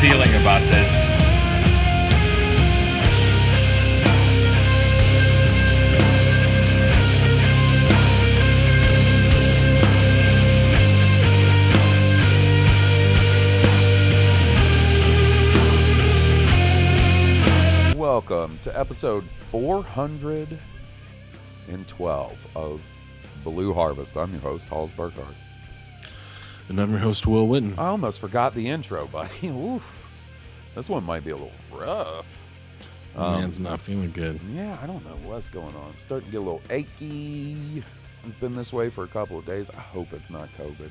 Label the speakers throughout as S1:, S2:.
S1: Feeling about this.
S2: Welcome to episode 412 of Blue Harvest. I'm your host, Halls Burkhardt.
S3: And I'm your host, Will Witten.
S2: I almost forgot the intro, buddy. Oof. This one might be a little rough. Um,
S3: Man's not feeling good.
S2: Yeah, I don't know what's going on. It's starting to get a little achy. It's been this way for a couple of days. I hope it's not COVID.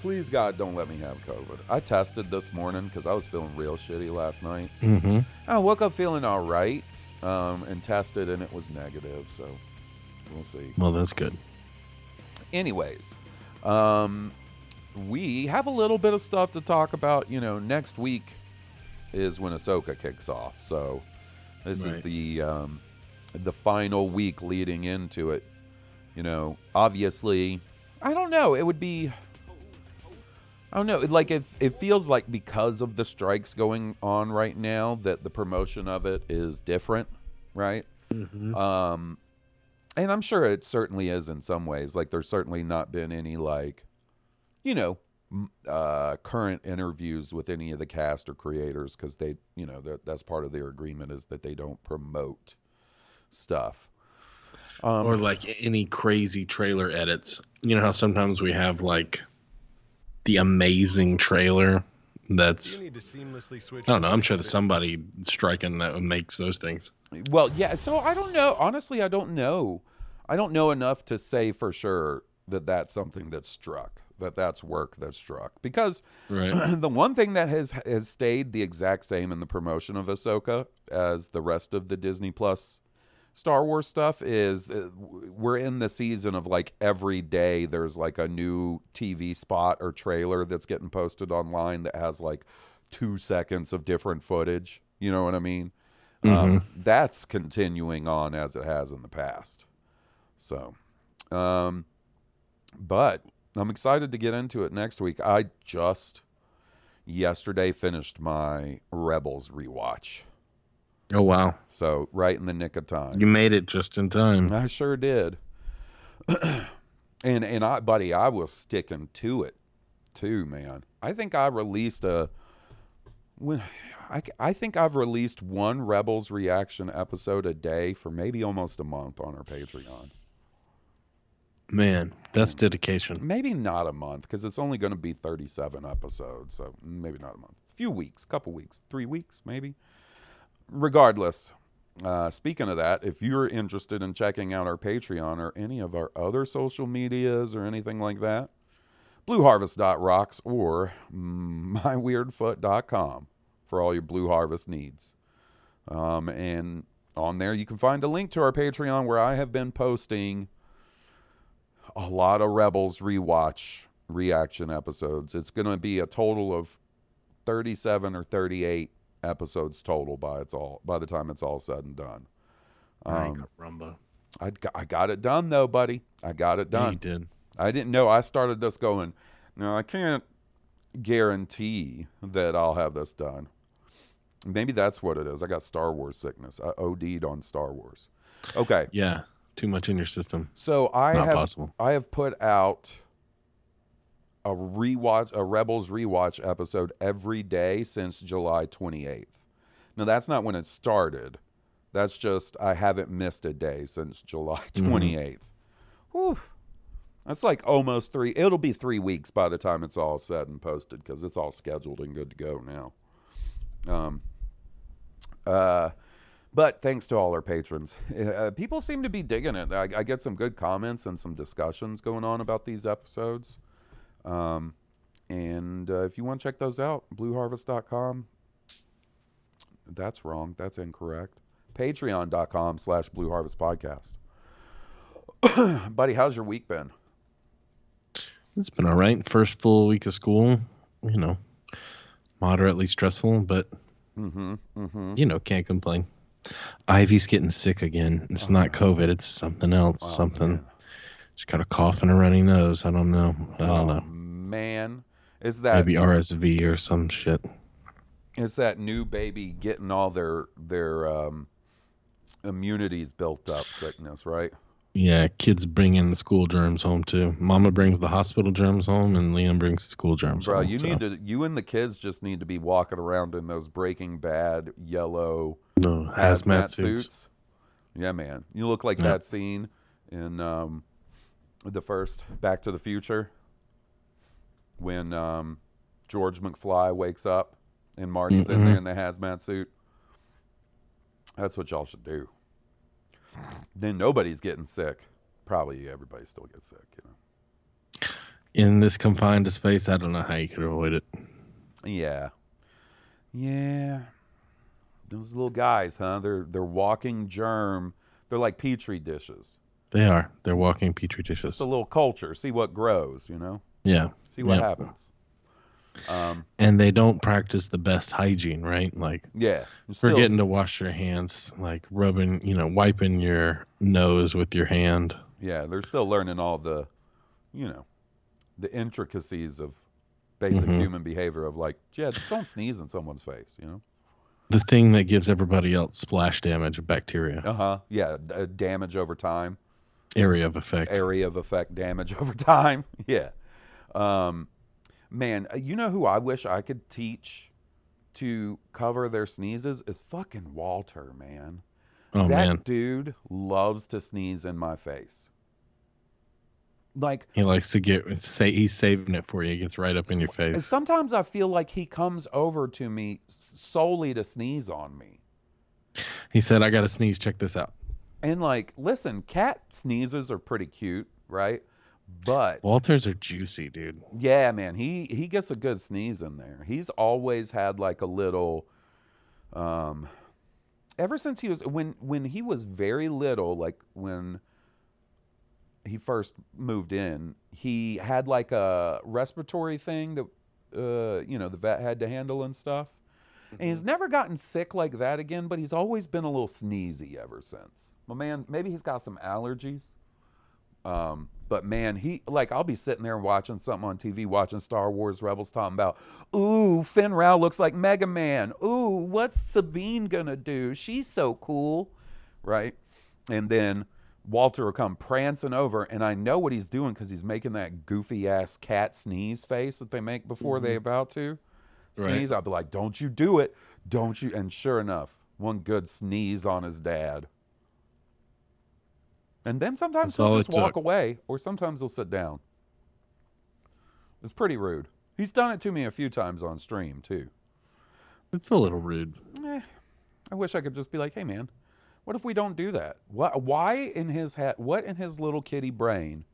S2: Please, God, don't let me have COVID. I tested this morning because I was feeling real shitty last night.
S3: Mm-hmm.
S2: I woke up feeling all right um, and tested, and it was negative. So we'll see.
S3: Well, that's good.
S2: Anyways, um, we have a little bit of stuff to talk about. You know, next week is when Ahsoka kicks off. So this is the um, the final week leading into it. You know, obviously, I don't know. It would be. I don't know. It, like it, it feels like because of the strikes going on right now that the promotion of it is different, right? Um, and I'm sure it certainly is in some ways. Like there's certainly not been any like, you know, uh, current interviews with any of the cast or creators because they, you know, that that's part of their agreement is that they don't promote stuff. Um,
S3: or like any crazy trailer edits. You know how sometimes we have like the amazing trailer that's
S4: You need to seamlessly switch.
S3: I don't know. I'm sure there's somebody striking that makes those things.
S2: Well, yeah. So I don't know. Honestly, I don't know. I don't know enough to say for sure that that's something that's struck. That that's work that's struck. Because
S3: Right.
S2: the one thing that has has stayed the exact same in the promotion of Ahsoka as the rest of the Disney Plus Star Wars stuff is uh, we're in the season of like every day there's like a new TV spot or trailer that's getting posted online that has like two seconds of different footage. You know what I mean? Um, that's continuing on as it has in the past. So, um, but I'm excited to get into it next week. I just yesterday finished my Rebels rewatch.
S3: Oh wow.
S2: So right in the nick of time.
S3: You made it just in time.
S2: I sure did. and and I buddy, I was sticking to it too, man. I think I released a when I, I think I've released one Rebels reaction episode a day for maybe almost a month on our Patreon.
S3: Man, that's dedication.
S2: Maybe not a month because it's only going to be 37 episodes, so maybe not a month. A few weeks, couple weeks, 3 weeks maybe. Regardless, uh, speaking of that, if you're interested in checking out our Patreon or any of our other social medias or anything like that, blueharvest.rocks or myweirdfoot.com for all your Blue Harvest needs. Um, and on there, you can find a link to our Patreon where I have been posting a lot of Rebels rewatch reaction episodes. It's going to be a total of 37 or 38 episodes total by it's all by the time it's all said and done. Um,
S3: Rumba.
S2: I got, I got it done though, buddy. I got it done.
S3: you did.
S2: I didn't know. I started this going. No, I can't guarantee that I'll have this done. Maybe that's what it is. I got Star Wars sickness. I OD'd on Star Wars. Okay.
S3: Yeah, too much in your system.
S2: So I
S3: Not
S2: have
S3: possible.
S2: I have put out a rewatch a Rebels rewatch episode every day since July 28th. Now that's not when it started. That's just I haven't missed a day since July 28th. Whew. That's like almost 3 it'll be 3 weeks by the time it's all said and posted cuz it's all scheduled and good to go now. Um uh but thanks to all our patrons, uh, people seem to be digging it. I, I get some good comments and some discussions going on about these episodes. Um, and uh, if you want to check those out, blueharvest.com. That's wrong. That's incorrect. Patreon.com slash Blue Harvest Podcast. Buddy, how's your week been?
S3: It's been all right. First full week of school, you know, moderately stressful, but
S2: Mm-hmm. Mm-hmm.
S3: you know, can't complain. Ivy's getting sick again. It's not COVID. It's something else. something. She's got a cough and a runny nose. I don't know. I don't
S2: Oh,
S3: know.
S2: man. Is that
S3: Maybe RSV or some shit.
S2: it's that new baby getting all their their um, immunities built up sickness, right?
S3: Yeah, kids bring in the school germs home too. Mama brings the hospital germs home, and Liam brings the school germs
S2: Bro,
S3: home.
S2: you
S3: so-
S2: need to you and the kids just need to be walking around in those breaking bad yellow
S3: no
S2: hazmat,
S3: hazmat,
S2: suits.
S3: suits.
S2: Yeah, man. You look like
S3: Yeah.
S2: that scene in um, the first Back to the Future when um, George McFly wakes up and Marty's in there in the hazmat suit. That's what y'all should do. Then nobody's getting sick. Probably everybody still gets sick, you know.
S3: In this confined space, I don't know how you could avoid it.
S2: Yeah. Yeah. Those little guys, huh? They're they're walking germ. They're like petri dishes.
S3: They are. They're walking petri dishes.
S2: Just a little culture. See what grows, you know?
S3: yeah.
S2: See what happens. Um,
S3: And they don't practice the best hygiene, right? Like
S2: yeah. Still,
S3: forgetting to wash your hands, like rubbing, you know, wiping your nose with your hand.
S2: Yeah, they're still learning all the, you know, the intricacies of basic
S3: Mm-hmm.
S2: human behavior of like, yeah, just don't sneeze in someone's face, you know?
S3: The thing that gives everybody else splash damage, of bacteria,
S2: Uh huh. Yeah, d- uh, damage over time.
S3: area of effect.
S2: area of effect damage over time. yeah. Um, man, uh, you know who I wish I could teach to cover their sneezes is fucking Walter, man.
S3: oh
S2: that
S3: man,
S2: dude loves to sneeze in my face. Like
S3: he likes to get say he's saving it for you. He gets right up in your face.
S2: sometimes I feel like he comes over to me solely to sneeze on me.
S3: He said, "I got to sneeze. Check this out."
S2: And like, listen, cat sneezes are pretty cute, right? But
S3: Walters are juicy, dude.
S2: Yeah, man, he he gets a good sneeze in there. He's always had like a little um ever since he was when when he was very little, like when he first moved in, he had like a respiratory thing that uh you know, the vet had to handle and stuff. And he's never gotten sick like that again, but he's always been a little sneezy ever since. My man, maybe he's got some allergies. Um, but man, he like I'll be sitting there watching something on TV, watching Star Wars Rebels, talking about, ooh, Fenn Rau looks like Mega Man. Ooh, what's Sabine gonna do? She's so cool, right? And then Walter will come prancing over, and I know what he's doing because he's making that goofy ass cat sneeze face that they make before they mm-hmm. about to
S3: Right.
S2: sneeze. I'll be like, "Don't you do it? Don't you?" And sure enough, one good sneeze on his dad. And then sometimes
S3: That's
S2: he'll just walk
S3: took.
S2: away, or sometimes he'll sit down. It's pretty rude. He's done it to me a few times on stream too.
S3: It's a little rude.
S2: Eh, I wish I could just be like, "Hey, man, what if we don't do that? What? Why in his hat? What in his little kitty brain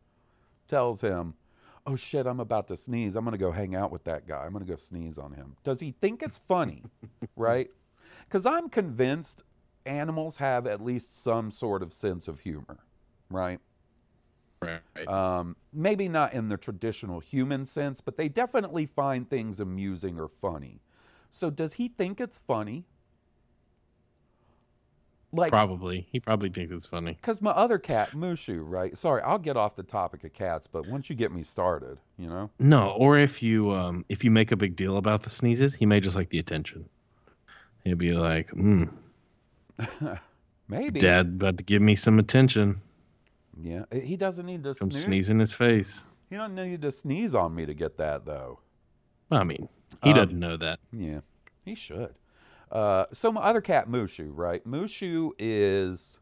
S2: tells him, "Oh shit, I'm about to sneeze. I'm gonna go hang out with that guy. I'm gonna go sneeze on him." Does he think it's funny, right? Because I'm convinced animals have at least some sort of sense of humor, right?
S3: Right.
S2: Um, maybe not in the traditional human sense, but they definitely find things amusing or funny. So does he think it's funny? Like,
S3: probably. He probably thinks it's funny.
S2: because my other cat, Mushu, right? Sorry, I'll get off the topic of cats, but once you get me started, you know?
S3: No, or if you um if you make a big deal about the sneezes, he may just like the attention. He'd be like, hmm,
S2: Maybe.
S3: Dad about to give me some attention.
S2: Yeah. He doesn't need to
S3: Come sneeze in his face.
S2: He don't need to sneeze on me to get that though.
S3: I mean, he
S2: Um,
S3: doesn't know that.
S2: Yeah, he should. Uh, so my other cat, Mushu, right? Mushu is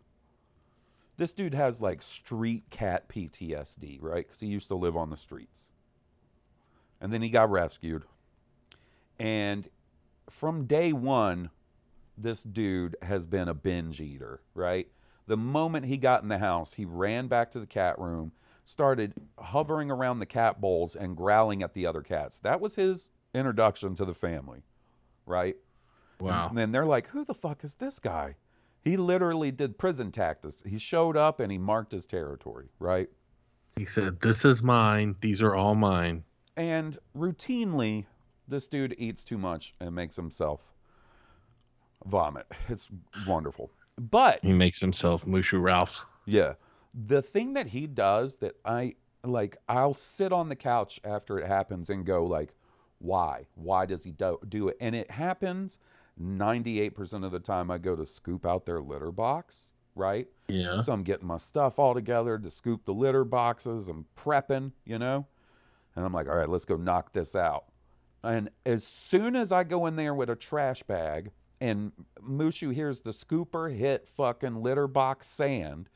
S2: this dude has like street cat PTSD, right? Because he used to live on the streets, and then he got rescued, and from day one, this dude has been a binge eater, right? The moment he got in the house, he ran back to the cat room, started hovering around the cat bowls and growling at the other cats. That was his introduction to the family, right?
S3: Wow.
S2: And then they're like, who the fuck is this guy? He literally did prison tactics. He showed up and he marked his territory, right?
S3: He said, This is mine. These are all mine.
S2: And routinely, this dude eats too much and makes himself vomit. It's wonderful. But
S3: He makes himself Mushu Ralph.
S2: Yeah. The thing that he does that I like, I'll sit on the couch after it happens and go like, why? Why does he do, do it? And it happens 98% of the time I go to scoop out their litter box, right?
S3: Yeah.
S2: So I'm getting my stuff all together to scoop the litter boxes. I'm prepping, you know? And I'm like, all right, let's go knock this out. And as soon as I go in there with a trash bag and Mushu hears the scooper hit fucking litter box sand,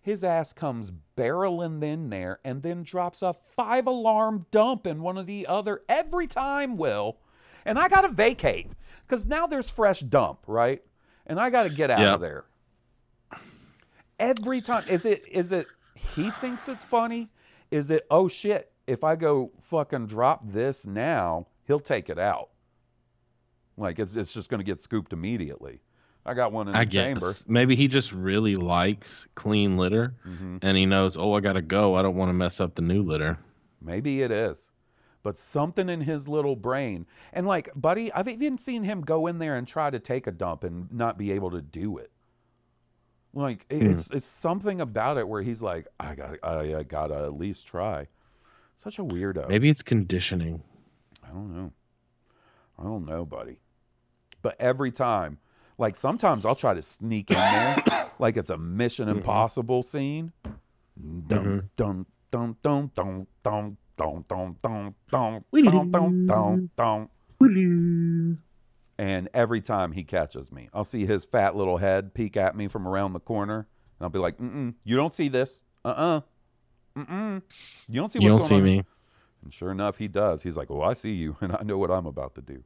S2: his ass comes barreling in there and then drops a five alarm dump in one of the other every time, Will. And I got to vacate because now there's fresh dump, right? And I got to get out
S3: Yeah.
S2: of there every time is it is it he thinks it's funny is it oh shit if i go fucking drop this now he'll take it out like it's, it's just going to get scooped immediately i got one in the
S3: I
S2: chamber.
S3: Maybe he just really likes clean litter
S2: Mhm.
S3: and he knows, oh, I got to go. I don't want to mess up the new litter.
S2: maybe it is but something in his little brain and like buddy i've even seen him go in there and try to take a dump and not be able to do it like it- it's it's something about it where he's like i got I, I gotta at least try such a weirdo
S3: Maybe it's conditioning.
S2: I don't know. I don't know, buddy. But every time, like sometimes I'll try to sneak in there, like it's a Mission Impossible scene. Dun dun dun dun dun dun dun dun dun dun dun dun dun dun. And every time he catches me, I'll see his fat little head peek at me from around the corner, and I'll be like, "Mm-mm, you don't see this, uh-uh, mm-mm, you don't see what's You
S3: don't
S2: going
S3: see
S2: on."
S3: me.
S2: And sure enough, he does. He's like, Well, I see you, and I know what I'm about to do.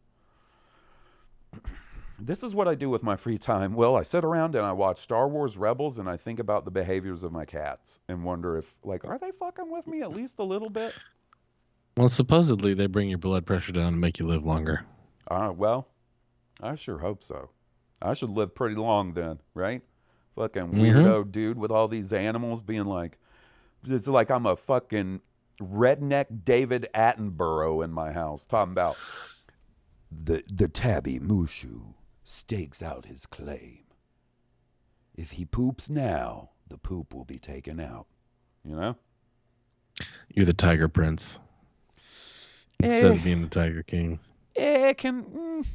S2: This is what I do with my free time. Well, I sit around and I watch Star Wars Rebels and I think about the behaviors of my cats and wonder if, like, are they fucking with me at least a little bit?
S3: Well, supposedly they bring your blood pressure down and make you live longer.
S2: Uh, well, I sure hope so. I should live pretty long then, right? Fucking weirdo dude with all these animals being like, it's like I'm a fucking redneck David Attenborough in my house talking about the the tabby Mushu stakes out his claim. If he poops now, the poop will be taken out. You know?
S3: You're the Tiger Prince instead
S2: Eh.
S3: of being the Tiger King.
S2: Eh, can mm,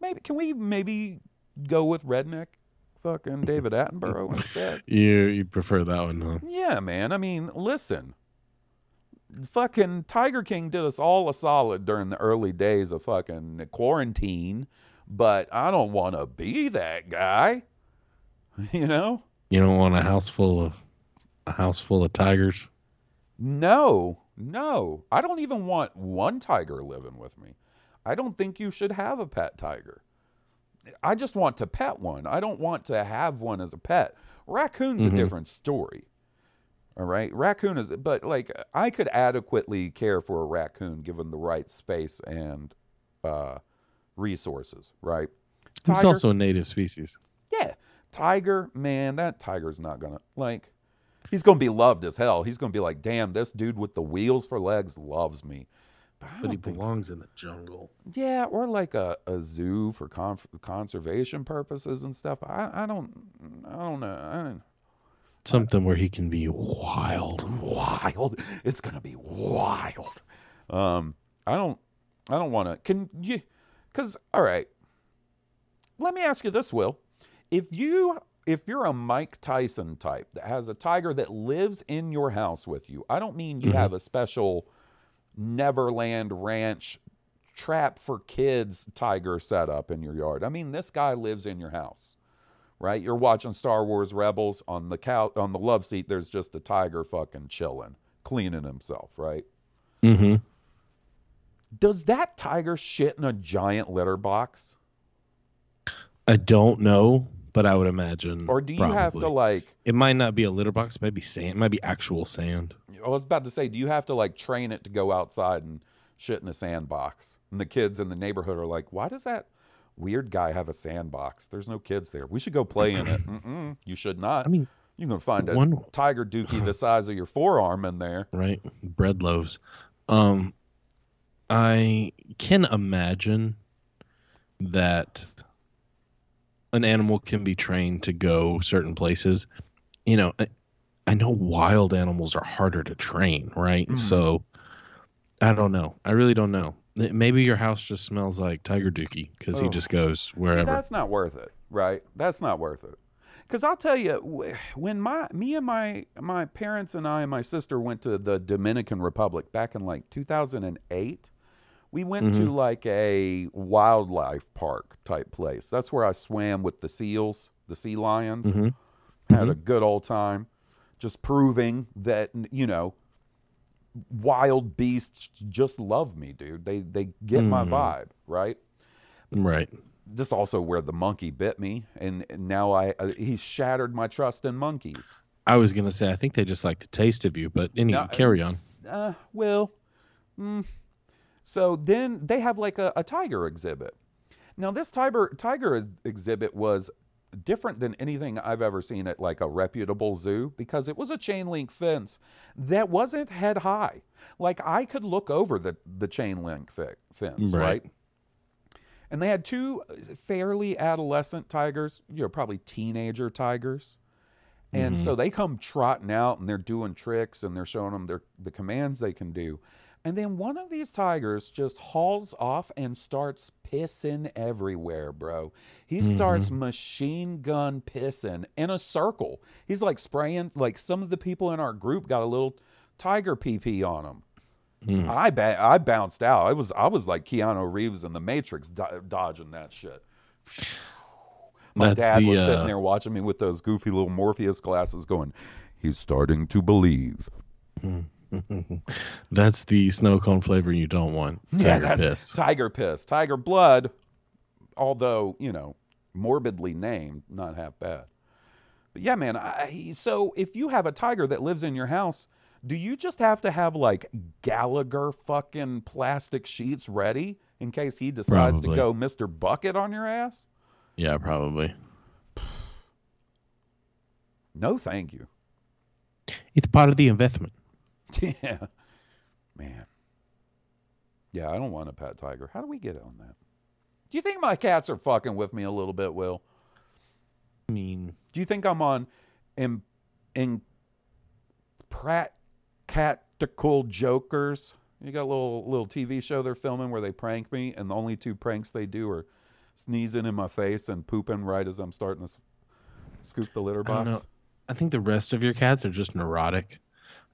S2: maybe can we maybe go with redneck fucking David Attenborough instead?
S3: You you prefer that one, huh?
S2: Yeah, man. I mean, listen. Fucking Tiger King did us all a solid during the early days of fucking quarantine, but I don't want to be that guy. You know?
S3: You don't want a house full of a house full of tigers.
S2: No, no. I don't even want one tiger living with me. I don't think you should have a pet tiger. I just want to pet one. I don't want to have one as a pet. Raccoon's a mm-hmm. different story. All right. Raccoon is, but like, I could adequately care for a raccoon given the right space and uh, resources, right?
S3: It's also a native species.
S2: Yeah. Tiger, man, that tiger's not gonna like he's gonna be loved as hell. He's gonna be like, damn, this dude with the wheels for legs loves me. But,
S3: But he
S2: think,
S3: belongs in the jungle.
S2: yeah, or like a, a zoo for conf- conservation purposes and stuff. I, I don't I don't know. I don't,
S3: Something where he can be wild.
S2: wild. It's gonna be wild. Um, I don't I don't wanna can you cause all right. let me ask you this, Will. If you if you're a Mike Tyson type that has a tiger that lives in your house with you, I don't mean you have a special Neverland Ranch trap for kids tiger set up in your yard. I mean this guy lives in your house. Right? You're watching Star Wars Rebels on the couch on the love seat there's just a tiger fucking chilling, cleaning himself, right?
S3: Mm-hmm.
S2: Does that tiger shit in a giant litter box?
S3: I don't know, but I would imagine.
S2: Or do you have to like
S3: It might not be a litter box. It might be sand. It might be actual sand.
S2: I was about to say, do you have to like train it to go outside and shit in a sandbox? And the kids in the neighborhood are like, why does that weird guy have a sandbox? There's no kids there. We should go play in it. Mm-mm, you should not.
S3: I mean,
S2: you can find a
S3: one-
S2: tiger dookie the size of your forearm in there.
S3: right? Bread loaves. Um, I can imagine that an animal can be trained to go certain places. You know, I, I know wild animals are harder to train, right?
S2: Mhm.
S3: So I don't know. I really don't know. Maybe your house just smells like Tiger Dookie because he
S2: Oh.
S3: just goes wherever.
S2: See, that's not worth it, right? That's not worth it. Because I'll tell you, when my me and my my parents and I and my sister went to the Dominican Republic back in like 2008, we went to like a wildlife park type place. That's where I swam with the seals, the sea lions.
S3: Mhm.
S2: Had a good old time, just proving that you know wild beasts just love me, dude. They they get my
S3: Mm.
S2: vibe, right?
S3: right.
S2: this also where the monkey bit me and and now i uh, he shattered my trust in monkeys
S3: I was gonna say I think they just like the taste of you, but anyway, carry on.
S2: uh well mm, so then they have like a, a tiger exhibit now this tiger tiger exhibit was different than anything i've ever seen at like a reputable zoo because it was a chain link fence that wasn't head high like i could look over the the chain link fi- fence
S3: Right.
S2: right and they had two fairly adolescent tigers, you know, probably teenager tigers. And so mm-hmm. they come trotting out and they're doing tricks and they're showing them their the commands they can do. And then one of these tigers just hauls off and starts pissing everywhere, bro. He starts mm-hmm. machine gun pissing in a circle. He's like spraying like some of the people in our group got a little tiger pee pee on them. Mm. I ba- I bounced out. I was I was like Keanu Reeves in The Matrix, do- dodging that shit. My
S3: That's
S2: dad
S3: the,
S2: was
S3: uh,
S2: sitting there watching me with those goofy little Morpheus glasses, going, "He's starting to believe." Mm.
S3: That's the snow cone flavor you don't want.
S2: Yeah,
S3: Tiger
S2: that's
S3: piss.
S2: tiger piss, tiger blood. Although you know, morbidly named, not half bad. But yeah, man. I, so if you have a tiger that lives in your house, do you just have to have like Gallagher fucking plastic sheets ready in case he decides
S3: Probably.
S2: to go Mr. Bucket on your ass?
S3: Yeah, probably.
S2: No, thank you.
S3: It's part of the investment.
S2: Yeah, man. Yeah, I don't want a pet tiger. How do we get on that? Do you think my cats are fucking with me a little bit, Will?
S3: I mean,
S2: Do you think I'm on in in Pratt Jokers? You got a little little TV show they're filming where they prank me, and the only two pranks they do are sneezing in my face and pooping right as I'm starting to scoop the litter
S3: I don't
S2: box.
S3: know. I think the rest of your cats are just neurotic.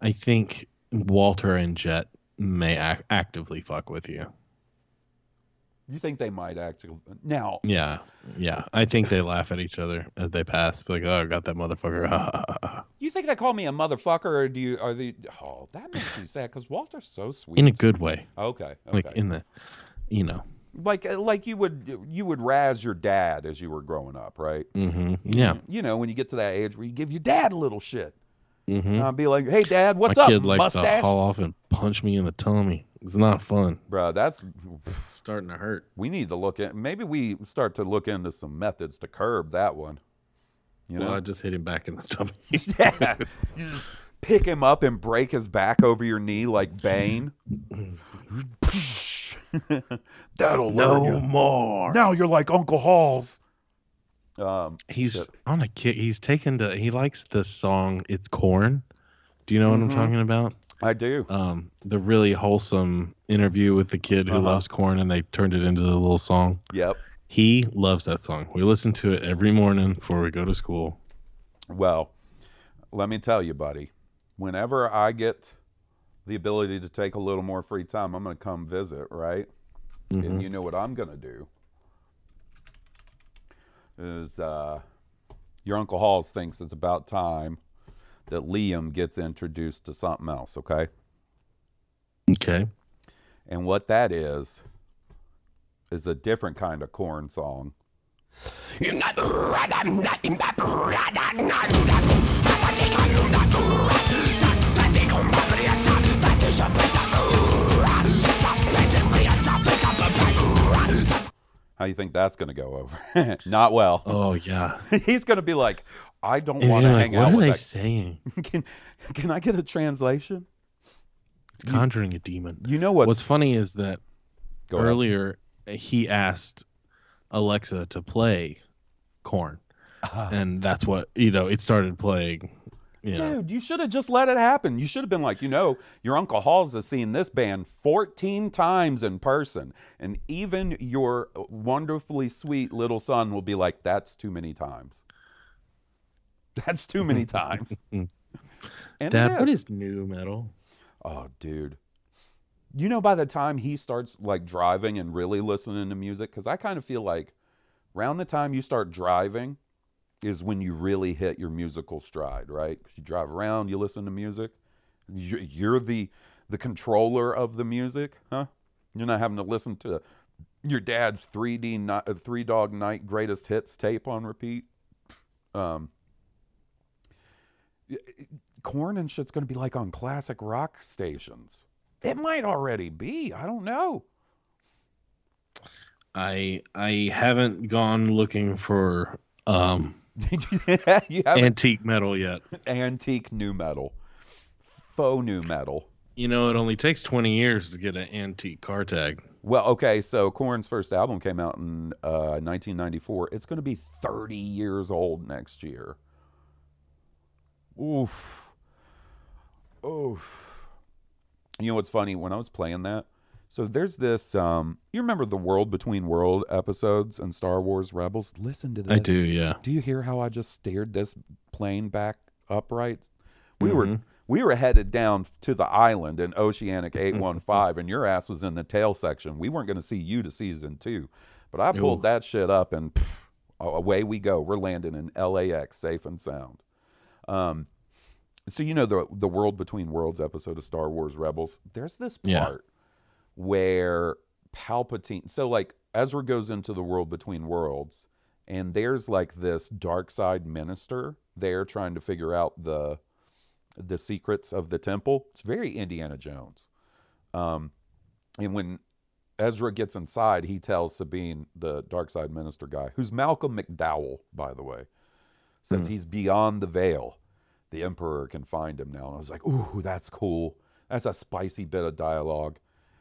S3: I think Walter and Jet may ac- actively fuck with you.
S2: You think they might actually now?
S3: Yeah, yeah. I think they laugh at each other as they pass. Like, oh, I got that motherfucker.
S2: You think they call me a motherfucker, or do you? Are they? Oh, that makes me sad because Walter's so sweet.
S3: In a good way.
S2: okay, okay.
S3: Like in the, you know.
S2: like uh, like you would you would razz your dad as you were growing up, right?
S3: Mm-hmm. Yeah.
S2: You know, when you get to that age where you give your dad a little shit.
S3: Hmm
S2: I'd be like, "Hey, Dad, what's
S3: My
S2: up,
S3: kid likes
S2: mustache?"
S3: to haul off and punch me in the tummy. It's not fun.
S2: Bro, that's
S3: starting to hurt.
S2: we need to look at. Maybe we start to look into some methods to curb that one. You
S3: Well, I just hit him back in the tummy.
S2: yeah, you just pick him up and break his back over your knee like Bane. That'll learn you.
S3: more.
S2: Now you're like Uncle Halls. Um,
S3: He's
S2: shit.
S3: on a kick. He's taken to. He likes the song "It's Corn." Do you know what
S2: Mhm.
S3: I'm talking about?
S2: I do.
S3: Um, the really wholesome interview with the kid who
S2: Uh-huh.
S3: loves corn, and they turned it into the little song.
S2: Yep.
S3: He loves that song. We listen to it every morning before we go to school.
S2: Well, let me tell you, buddy, whenever I get the ability to take a little more free time, I'm going to come visit, right? And you know what I'm going to do? Is uh, your Uncle Halls thinks it's about time that Liam gets introduced to something else, okay?
S3: Okay.
S2: And what that is, is a different kind of Korn song. How you think that's going to go over? Not well.
S3: Oh yeah.
S2: He's going to be like, I don't want to
S3: like,
S2: hang
S3: what
S2: out
S3: are
S2: with
S3: they
S2: that.
S3: saying?
S2: Can, can I get a translation?
S3: It's conjuring a demon.
S2: You know what's,
S3: What's funny is that
S2: go ahead.
S3: earlier he asked Alexa to play Korn,
S2: Ah.
S3: and that's what you know. It started playing. You know,
S2: Dude, you should have just let it happen. You should have been like, you know, your Uncle Halls has seen this band 14 times in person. And even your wonderfully sweet little son will be like, that's too many times. That's too many times. Mm. and it
S3: Dad, what
S2: is.
S3: is nu metal?
S2: Oh, dude. You know, by the time he starts like driving and really listening to music, because I kind of feel like around the time you start driving is when you really hit your musical stride, right? 'Cause you drive around, you listen to music. You're, the the controller of the music, huh? You're not having to listen to your dad's 3D ni- uh, Three Dog Night greatest hits tape on repeat. Um, Korn and shit's going to be like on classic rock stations. It might already be. I don't know.
S3: I I haven't gone looking for um
S2: you have
S3: antique metal yet.
S2: antique nu metal, faux nu metal.
S3: You know, it only takes 20 years to get an antique car tag.
S2: Well, okay, so Korn's first album came out in uh, 1994. It's going to be 30 years old next year. Oof. Oof. You know what's funny? When I was playing that, so there's this. Um, you remember the World Between World episodes and Star Wars Rebels? Listen to this.
S3: I do, yeah.
S2: Do you hear how I just steered this plane back upright? We were we were headed down to the island in Oceanic 815 and your ass was in the tail section. We weren't going to see you to season 2. But I pulled
S3: Ooh.
S2: that shit up and pff, away we go. We're landing in LAX safe and sound. Um so you know the the World Between Worlds episode of Star Wars Rebels. There's this
S3: Yeah.
S2: Where Palpatine so like Ezra goes into the world between worlds and there's like this dark side minister there trying to figure out the the secrets of the temple. It's very Indiana Jones. Um and when Ezra gets inside, he tells Sabine, the dark side minister guy, who's Malcolm McDowell, by the way, says he's beyond the veil. The Emperor can find him now. And I was like, ooh, that's cool. That's a spicy bit of dialogue.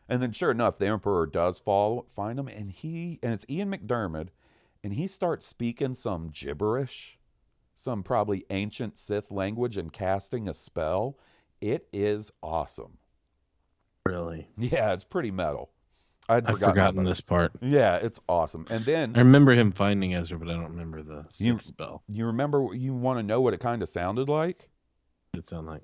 S2: And then sure enough, the Emperor does follow, find him, and he and it's Ian McDiarmid, and he starts speaking some gibberish, some probably ancient Sith language, and casting a spell. It is awesome.
S3: Really?
S2: Yeah, it's pretty metal. I'd
S3: I've
S2: forgotten,
S3: forgotten this part.
S2: Yeah, it's awesome. And then
S3: I remember him finding Ezra, but I don't remember the Sith
S2: You-
S3: spell.
S2: you remember you want to know what it kind of sounded like?
S3: It sound like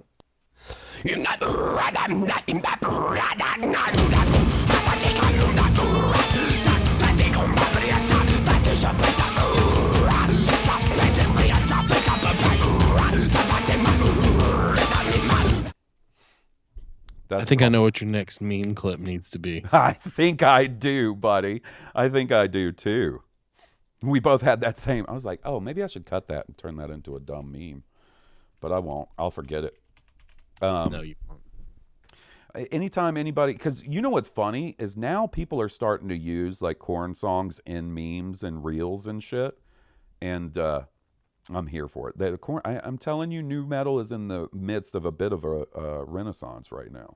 S2: That's
S3: I think I know what your next meme clip needs to be.
S2: I think I do, buddy. I think I do too. We both had that same. I was like, oh, maybe I should cut that and turn that into a dumb meme, but I won't. I'll forget it. Um,
S3: no, you won't.
S2: anytime anybody because you know what's funny is now people are starting to use like Korn songs in memes and reels and shit and uh i'm here for it the corn I, i'm telling you nu metal is in the midst of a bit of a, a renaissance right now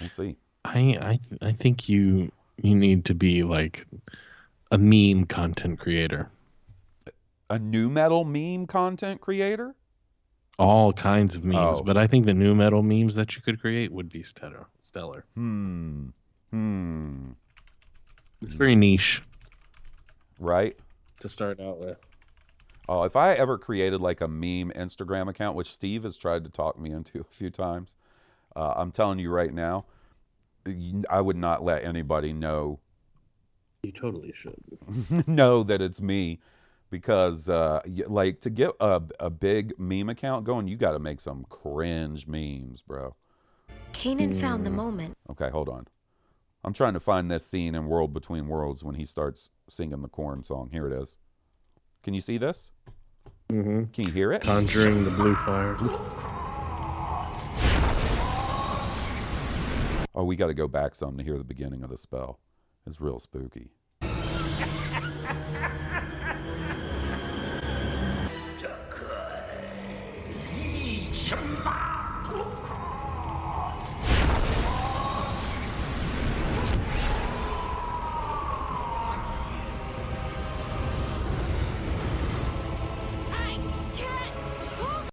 S2: we'll see
S3: I I I think you you need to be like a meme content creator.
S2: a nu metal meme content creator
S3: All kinds of memes,
S2: Oh.
S3: but I think the nu metal memes that you could create would be stellar. Stellar.
S2: hmm hmm
S3: It's very niche.
S2: right?
S3: to start out with.
S2: Oh, if I ever created like a meme Instagram account, which Steve has tried to talk me into a few times, uh, I'm telling you right now, I would not let anybody know
S3: You totally should.
S2: know that it's me because uh, like to get a, a big meme account going, you got to make some cringe memes, bro.
S4: Kanan found the moment.
S2: Okay, hold on. I'm trying to find this scene in World Between Worlds when he starts singing the Korn song. Here it is. Can you see this?
S3: Mm-hmm.
S2: Can you hear it?
S3: Conjuring the blue fire.
S2: Oh, we got to go back some to hear the beginning of the spell. It's real spooky.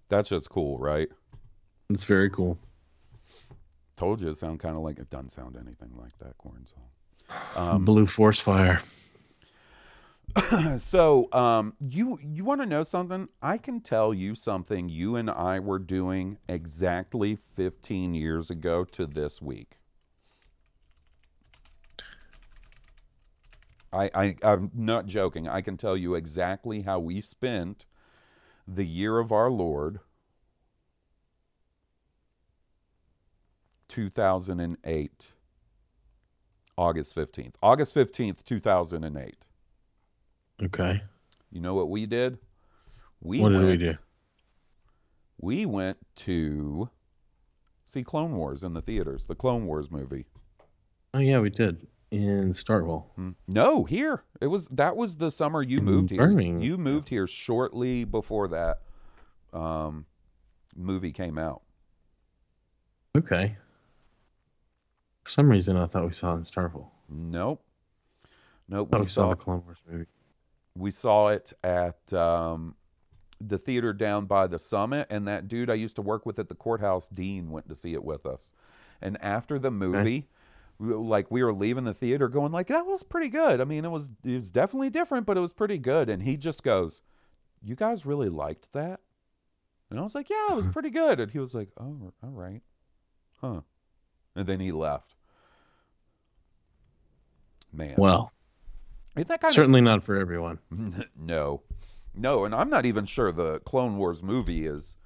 S2: That's just cool, right?
S3: It's very cool.
S2: Told you it sound kind of like it doesn't sound anything like that Korn song. Um,
S3: blue force fire.
S2: so um, you you want to know something? I can tell you something you and I were doing exactly 15 years ago to this week. I, I I'm not joking. I can tell you exactly how we spent the year of our Lord 2008 August 15th. August 15th, 2008.
S3: Okay.
S2: You know what we did? We
S3: What did we do?
S2: We went to see Clone Wars in the theaters, the Clone Wars movie.
S3: Oh yeah, we did in Startville.
S2: Hmm. No, here. It was that was the summer you
S3: In
S2: moved here.
S3: Birmingham.
S2: You moved here shortly before that um, movie came out.
S3: Okay. For some reason, I thought we saw it in Starville.
S2: Nope. Nope.
S3: I
S2: We
S3: we saw
S2: saw
S3: the Clone Wars movie.
S2: we saw it at um, the theater down by the summit and that dude i used to work with at the courthouse dean went to see it with us and after the movie we, like we were leaving the theater going like that was pretty good. I mean it was it was definitely different but it was pretty good. And he just goes you guys really liked that? And i was like yeah it was pretty good. And he was like oh all right. Huh. And then he left. Man.
S3: Well,
S2: that kind of
S3: certainly not for everyone.
S2: no, no, and I'm not even sure the Clone Wars movie is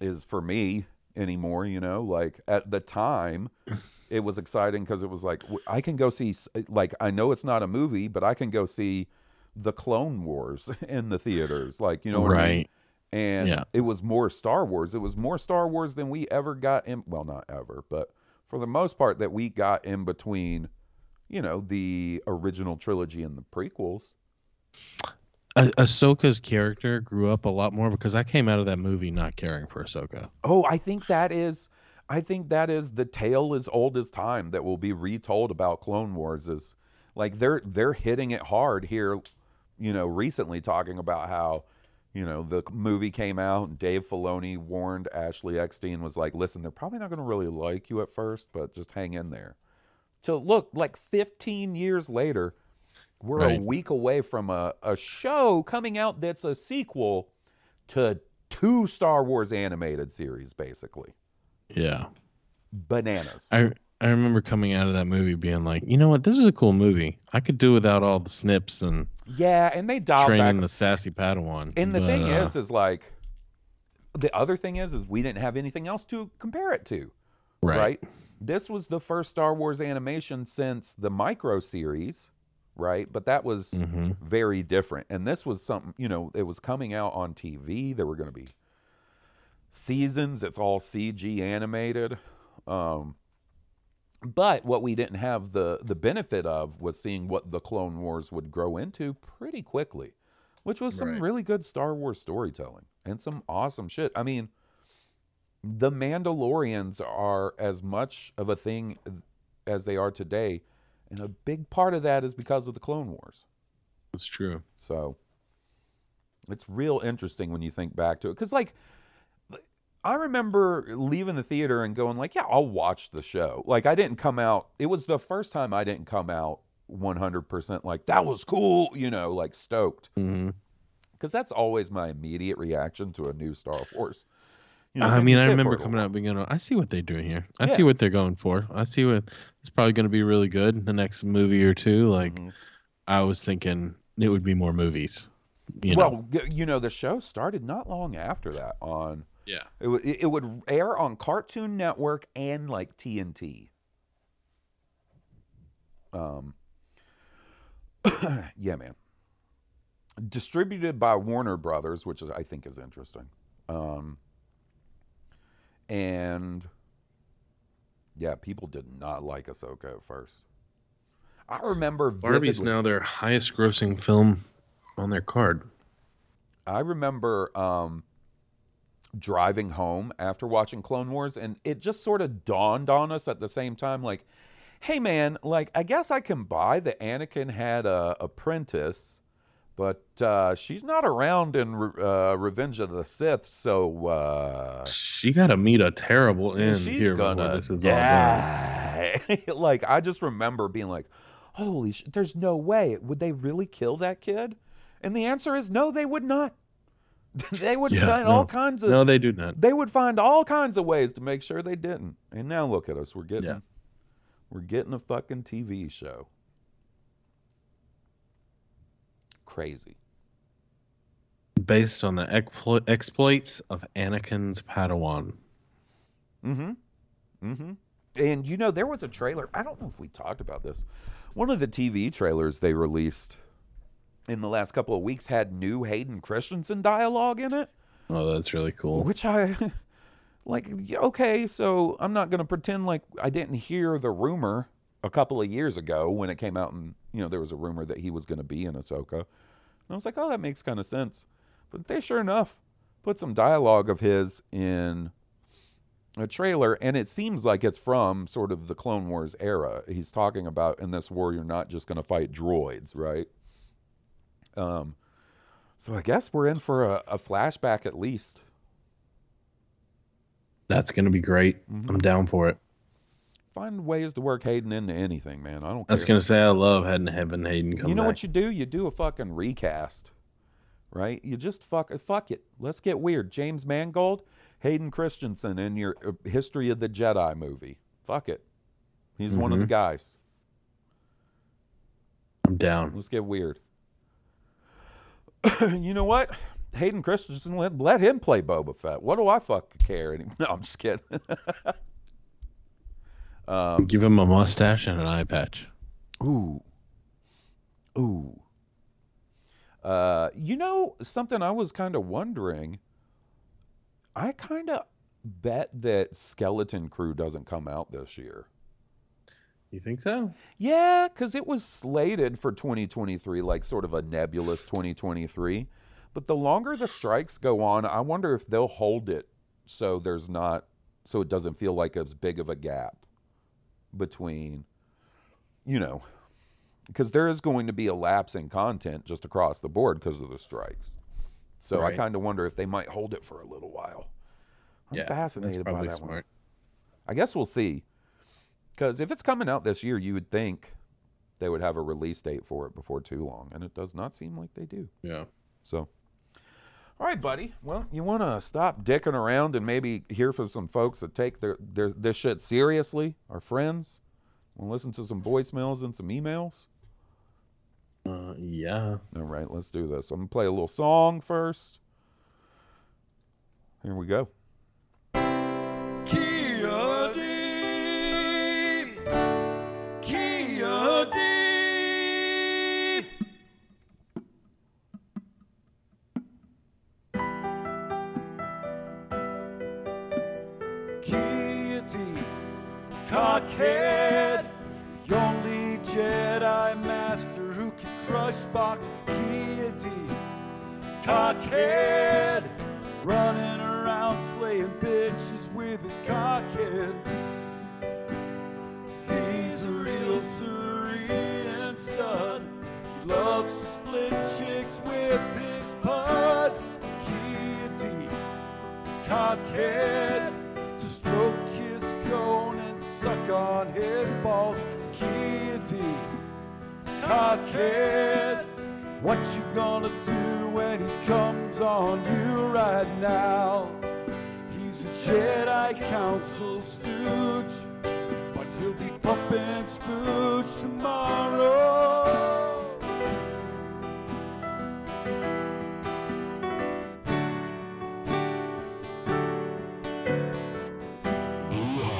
S2: is for me anymore. You know, like at the time, it was exciting because it was like I can go see like I know it's not a movie, but I can go see the Clone Wars in the theaters. Like you know what I mean?
S3: Right.
S2: And
S3: Yeah.
S2: it was more Star Wars. It was more Star Wars than we ever got in. Well, not ever, but for the most part, that we got in between. You know, the original trilogy and the prequels.
S3: Ah- Ahsoka's character grew up a lot more because I came out of that movie not caring for Ahsoka.
S2: Oh, I think that is I think that is the tale as old as time that will be retold about Clone Wars is like they're they're hitting it hard here, you know, recently talking about how, you know, the movie came out and Dave Filoni warned Ashley Eckstein was like, "Listen, they're probably not going to really like you at first, but just hang in there." So look, like 15 years later, we're a week away from a, a show coming out that's a sequel to two Star Wars animated series, basically.
S3: Yeah.
S2: Bananas.
S3: I I remember coming out of that movie being like, you know what, this is a cool movie. I could do without all the snips and
S2: yeah, and they dialed
S3: training
S2: back.
S3: the sassy Padawan.
S2: and the
S3: But,
S2: thing
S3: uh,
S2: is, is like, the other thing is, is we didn't have anything else to compare it to,
S3: right,
S2: right? This was the first Star Wars animation since the Micro series, right? But that was
S3: Mhm.
S2: very different. And this was something, you know, it was coming out on TV. There were going to be seasons. It's all CG animated. Um, but what we didn't have the the benefit of was seeing what the Clone Wars would grow into pretty quickly, which was some
S3: Right.
S2: really good Star Wars storytelling and some awesome shit. I mean, the Mandalorians are as much of a thing as they are today, and a big part of that is because of the Clone Wars.
S3: It's true.
S2: So it's real interesting when you think back to it. Because, like, I remember leaving the theater and going, like, yeah, I'll watch the show. Like, I didn't come out. It was the first time I didn't come out 100% like that was cool, you know, like stoked.
S3: hmm
S2: Because that's always my immediate reaction to a new Star Wars. You know,
S3: I mean, I remember
S2: for it a
S3: coming out being, I see what they're doing here. I
S2: Yeah.
S3: see what they're going for. I see what it's probably going to be really good the next movie or two. Like,
S2: Mhm.
S3: I was thinking it would be more movies. You
S2: well, g- you know, the show started not long after that on.
S3: Yeah.
S2: It would it would air on Cartoon Network and like TNT. Um. yeah, man. Distributed by Warner Brothers, which is I think is interesting. Um. And yeah, people did not like Ahsoka at first. I remember
S3: Barbie's now their highest grossing film on their card.
S2: I remember um, driving home after watching Clone Wars, and it just sort of dawned on us at the same time, like, hey man, like I guess I can buy that Anakin had a apprentice, but uh, she's not around in Re- uh, Revenge of the Sith, so uh,
S3: She got to meet a terrible end
S2: she's
S3: here
S2: gonna
S3: this is all done.
S2: like I just remember being like, holy, sh- there's no way would they really kill that kid? And the answer is no, they would not. they would
S3: Yeah,
S2: find
S3: no.
S2: all kinds of
S3: No, they do not.
S2: they would find all kinds of ways to make sure they didn't. And now look at us. We're getting
S3: Yeah.
S2: we're getting a fucking TV show. Crazy.
S3: Based on the explo- exploits of Anakin's Padawan.
S2: Mm-hmm. Mm-hmm. And you know, there was a trailer. I don't know if we talked about this. One of the TV trailers they released in the last couple of weeks had new Hayden Christensen dialogue in it.
S3: Oh, that's really cool.
S2: Which I like okay, so I'm not gonna pretend like I didn't hear the rumor a couple of years ago when it came out and you know there was a rumor that he was gonna be in Ahsoka. And I was like, oh that makes kind of sense. But they sure enough put some dialogue of his in a trailer and it seems like it's from sort of the Clone Wars era. He's talking about in this war you're not just gonna fight droids, right? Um so I guess we're in for a, a flashback at least.
S3: That's going to be great.
S2: Mhm.
S3: I'm down for it.
S2: Find ways to work Hayden into anything, man. I don't
S3: I was
S2: care.
S3: to say, I love having Heaven Hayden come
S2: you know
S3: back.
S2: what you do? You do a fucking recast, right? You just fuck fuck it. Let's get weird. James Mangold, Hayden Christensen in your uh, History of the Jedi movie. Fuck it. He's one of the
S3: Mhm.
S2: guys.
S3: I'm down.
S2: Let's get weird. you know what? Hayden Christensen, let, let him play Boba Fett. What do I fucking care? No, I'm just kidding. um,
S3: Give him a mustache and an eye patch.
S2: Ooh. Ooh. Uh, you know, something I was kind of wondering. I kind of bet that Skeleton Crew doesn't come out this year.
S3: You think so?
S2: Yeah, because it was slated for 2023, like sort of a nebulous 2023. But the longer the strikes go on, I wonder if they'll hold it so there's not, so it doesn't feel like as big of a gap between, you know, because there is going to be a lapse in content just across the board because of the strikes. So I kind of wonder if they might hold it for a little while. I'm
S3: Yeah,
S2: fascinated by that one. I guess we'll see. Because if it's coming out this year, you would think they would have a release date for it before too long, and it does not seem like they do.
S3: Yeah.
S2: So, all right, buddy. Well, you want to stop dicking around and maybe hear from some folks that take their, their this shit seriously, our friends. Want to listen to some voicemails and some emails?
S3: Uh, yeah.
S2: All right, let's do this. I'm gonna play a little song first. Here we go.
S5: Cockhead, the only Jedi Master who can crush box. Deep, cockhead, running around slaying bitches with his cockhead. He's a real Syrian stud. He loves to split chicks with his pud. Kitty, cockhead. So stroke on his balls. Kitty, cockhead. What you gonna do when he comes on you right now? He's a Jedi Council stooge, but he'll be pumping spooge tomorrow.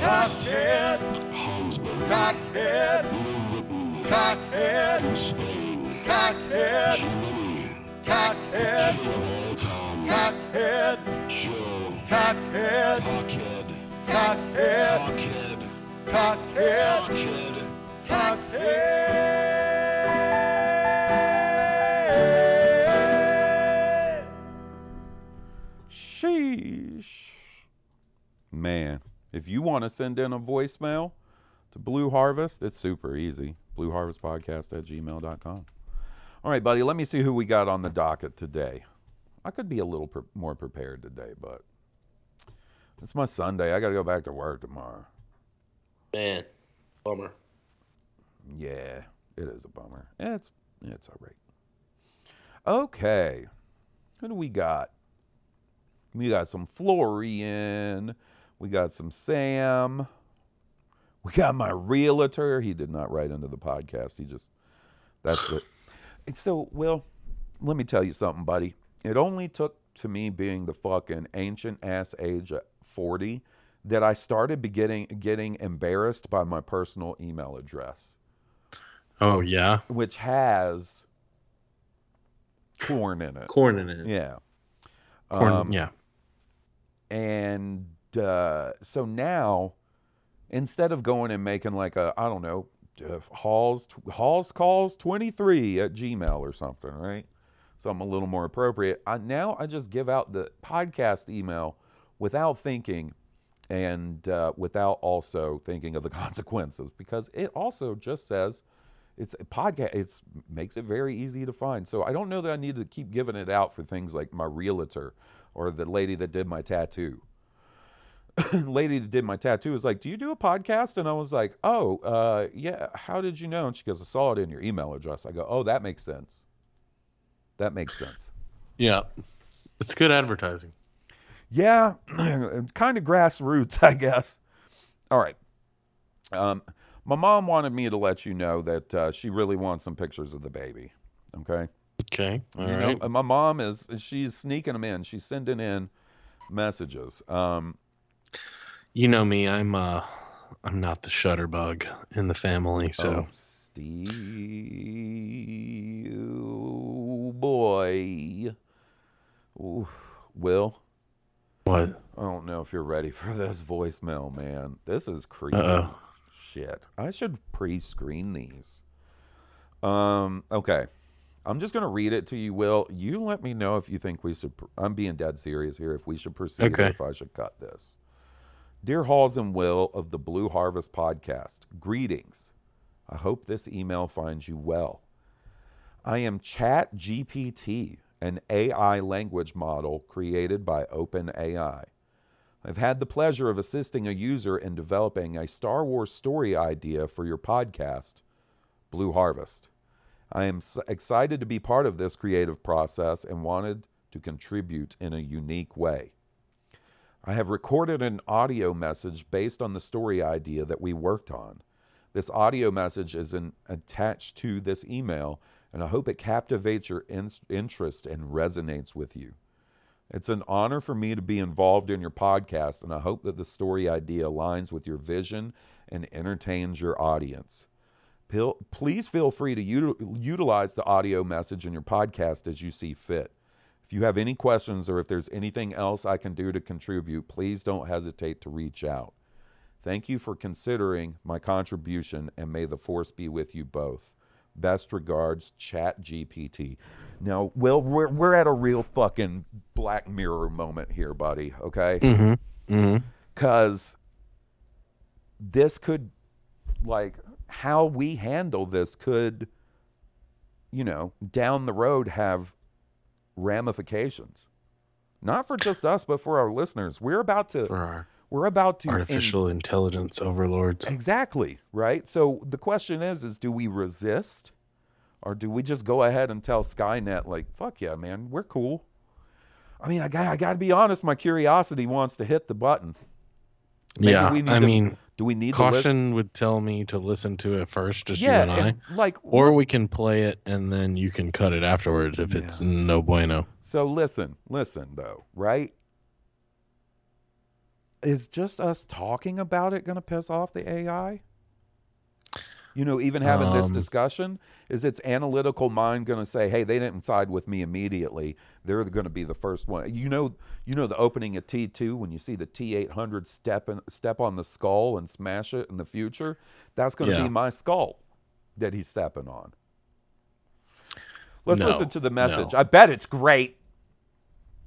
S5: Cockhead, cockhead, cockhead, cockhead, cockhead, cockhead, cockhead, cockhead, cockhead, cockhead.
S2: Sheesh. Man, if you want to send in a voicemail to Blue Harvest, it's super easy. BlueHarvestPodcast at gmail.com. All right, buddy, let me see who we got on the docket today. I could be a little pre- more prepared today, but it's my Sunday. I got to go back to work tomorrow.
S3: Man, bummer.
S2: Yeah, it is a bummer. It's it's all right. Okay, who do we got? We got some Florian. We got some Sam. We got my realtor. He did not write into the podcast. He just that's it. It's so well. Let me tell you something, buddy. It only took to me being the fucking ancient ass age at forty that I started beginning getting embarrassed by my personal email address
S3: Oh yeah,
S2: which has Korn in it.
S3: Korn in it.
S2: Yeah.
S3: Korn.
S2: Um,
S3: yeah.
S2: And uh, so now, instead of going and making like a, I don't know, uh, Halls, Halls calls 23 at Gmail or something, right? Something a little more appropriate. I, now I just give out the podcast email without thinking and uh, without also thinking of the consequences because it also just says it's a podcast it makes it very easy to find so i don't know that i need to keep giving it out for things like my realtor or the lady that did my tattoo lady that did my tattoo was like do you do a podcast and i was like oh uh, yeah how did you know and she goes i saw it in your email address i go oh that makes sense that makes sense
S3: Yeah. It's good advertising.
S2: Yeah, kind of grassroots, I guess. All right. Um, my mom wanted me to let you know that uh, she really wants some pictures of the baby. Okay.
S3: Okay. All
S2: you
S3: right.
S2: know, my mom is she's sneaking them in. She's sending in messages. Um,
S3: You know me. I'm uh, I'm not the shutterbug in the family. So
S2: oh, Steve, oh, boy. Ooh, Will,
S3: what?
S2: I don't know if you're ready for this voicemail, man. This is creepy.
S3: Uh-oh.
S2: Shit. I should pre-screen these. Um, okay. I'm just going to read it to you, Will. You let me know if you think we should I'm being dead serious here if we should proceed or
S3: Okay.
S2: if I should cut this. Dear Halls and Will of the Blue Harvest podcast, greetings. I hope this email finds you well. I am Chat GPT, an AI language model created by OpenAI. I've had the pleasure of assisting a user in developing a Star Wars story idea for your podcast, Blue Harvest. I am excited to be part of this creative process and wanted to contribute in a unique way. I have recorded an audio message based on the story idea that we worked on. This audio message is attached to this email, and I hope it captivates your in- interest and resonates with you. It's an honor for me to be involved in your podcast, and I hope that the story idea aligns with your vision and entertains your audience. Please feel free to util- utilize the audio message in your podcast as you see fit. If you have any questions or if there's anything else I can do to contribute, please don't hesitate to reach out. Thank you for considering my contribution, and may the force be with you both. Best regards, Chat GPT. Now, Will, we're, we're at a real fucking Black Mirror moment here, buddy, okay?
S3: Mm-hmm. Mm-hmm.
S2: Because this could, like, how we handle this could, you know, down the road have ramifications. Not for just us, but for our listeners. We're about to
S3: For our
S2: we're about to in-
S3: artificial intelligence overlords.
S2: Exactly, right? So the question is is do we resist Or do we just go ahead and tell Skynet, like, fuck yeah, man, we're cool? I mean, I got, I got to be honest, my curiosity wants to hit the button. Maybe
S3: yeah,
S2: we need
S3: I
S2: to-
S3: mean,
S2: do we need
S3: caution would tell me to listen to it first, just
S2: Yeah,
S3: you and I.
S2: and, like,
S3: or we can play it and then you can cut it afterwards if it's no bueno.
S2: So listen, listen though, right? Is just us talking about it going to piss off the AI? You know, even having this
S3: Um,
S2: discussion, is its analytical mind going to say, "Hey, they didn't side with me immediately. They're going to be the first one." You know, you know the opening of T two when you see the T eight hundred step in, step on the skull and smash it in the future. That's going to
S3: Yeah.
S2: be my skull that he's stepping on. Let's
S3: No,
S2: listen to the message.
S3: no.
S2: I bet it's great.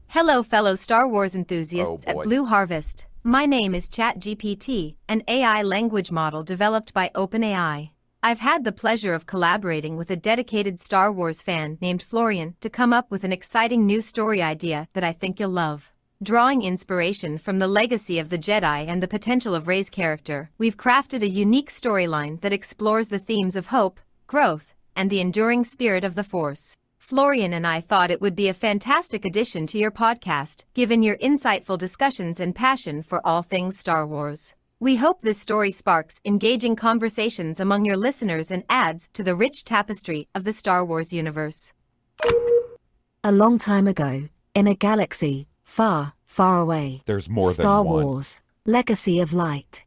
S4: Hello, fellow Star Wars enthusiasts
S2: Oh,
S4: at. Blue Harvest. My name is ChatGPT, an AI language model developed by OpenAI. I've had the pleasure of collaborating with a dedicated Star Wars fan named Florian to come up with an exciting new story idea that I think you'll love. Drawing inspiration from the legacy of the Jedi and the potential of Rey's character, we've crafted a unique storyline that explores the themes of hope, growth, and the enduring spirit of the Force. Florian and I thought it would be a fantastic addition to your podcast, given your insightful discussions and passion for all things Star Wars. We hope this story sparks engaging conversations among your listeners and adds to the rich tapestry of the Star Wars universe.
S6: A long time ago, in a galaxy far, far away,
S2: There's more than
S6: Star
S2: one.
S6: Wars, Legacy of Light.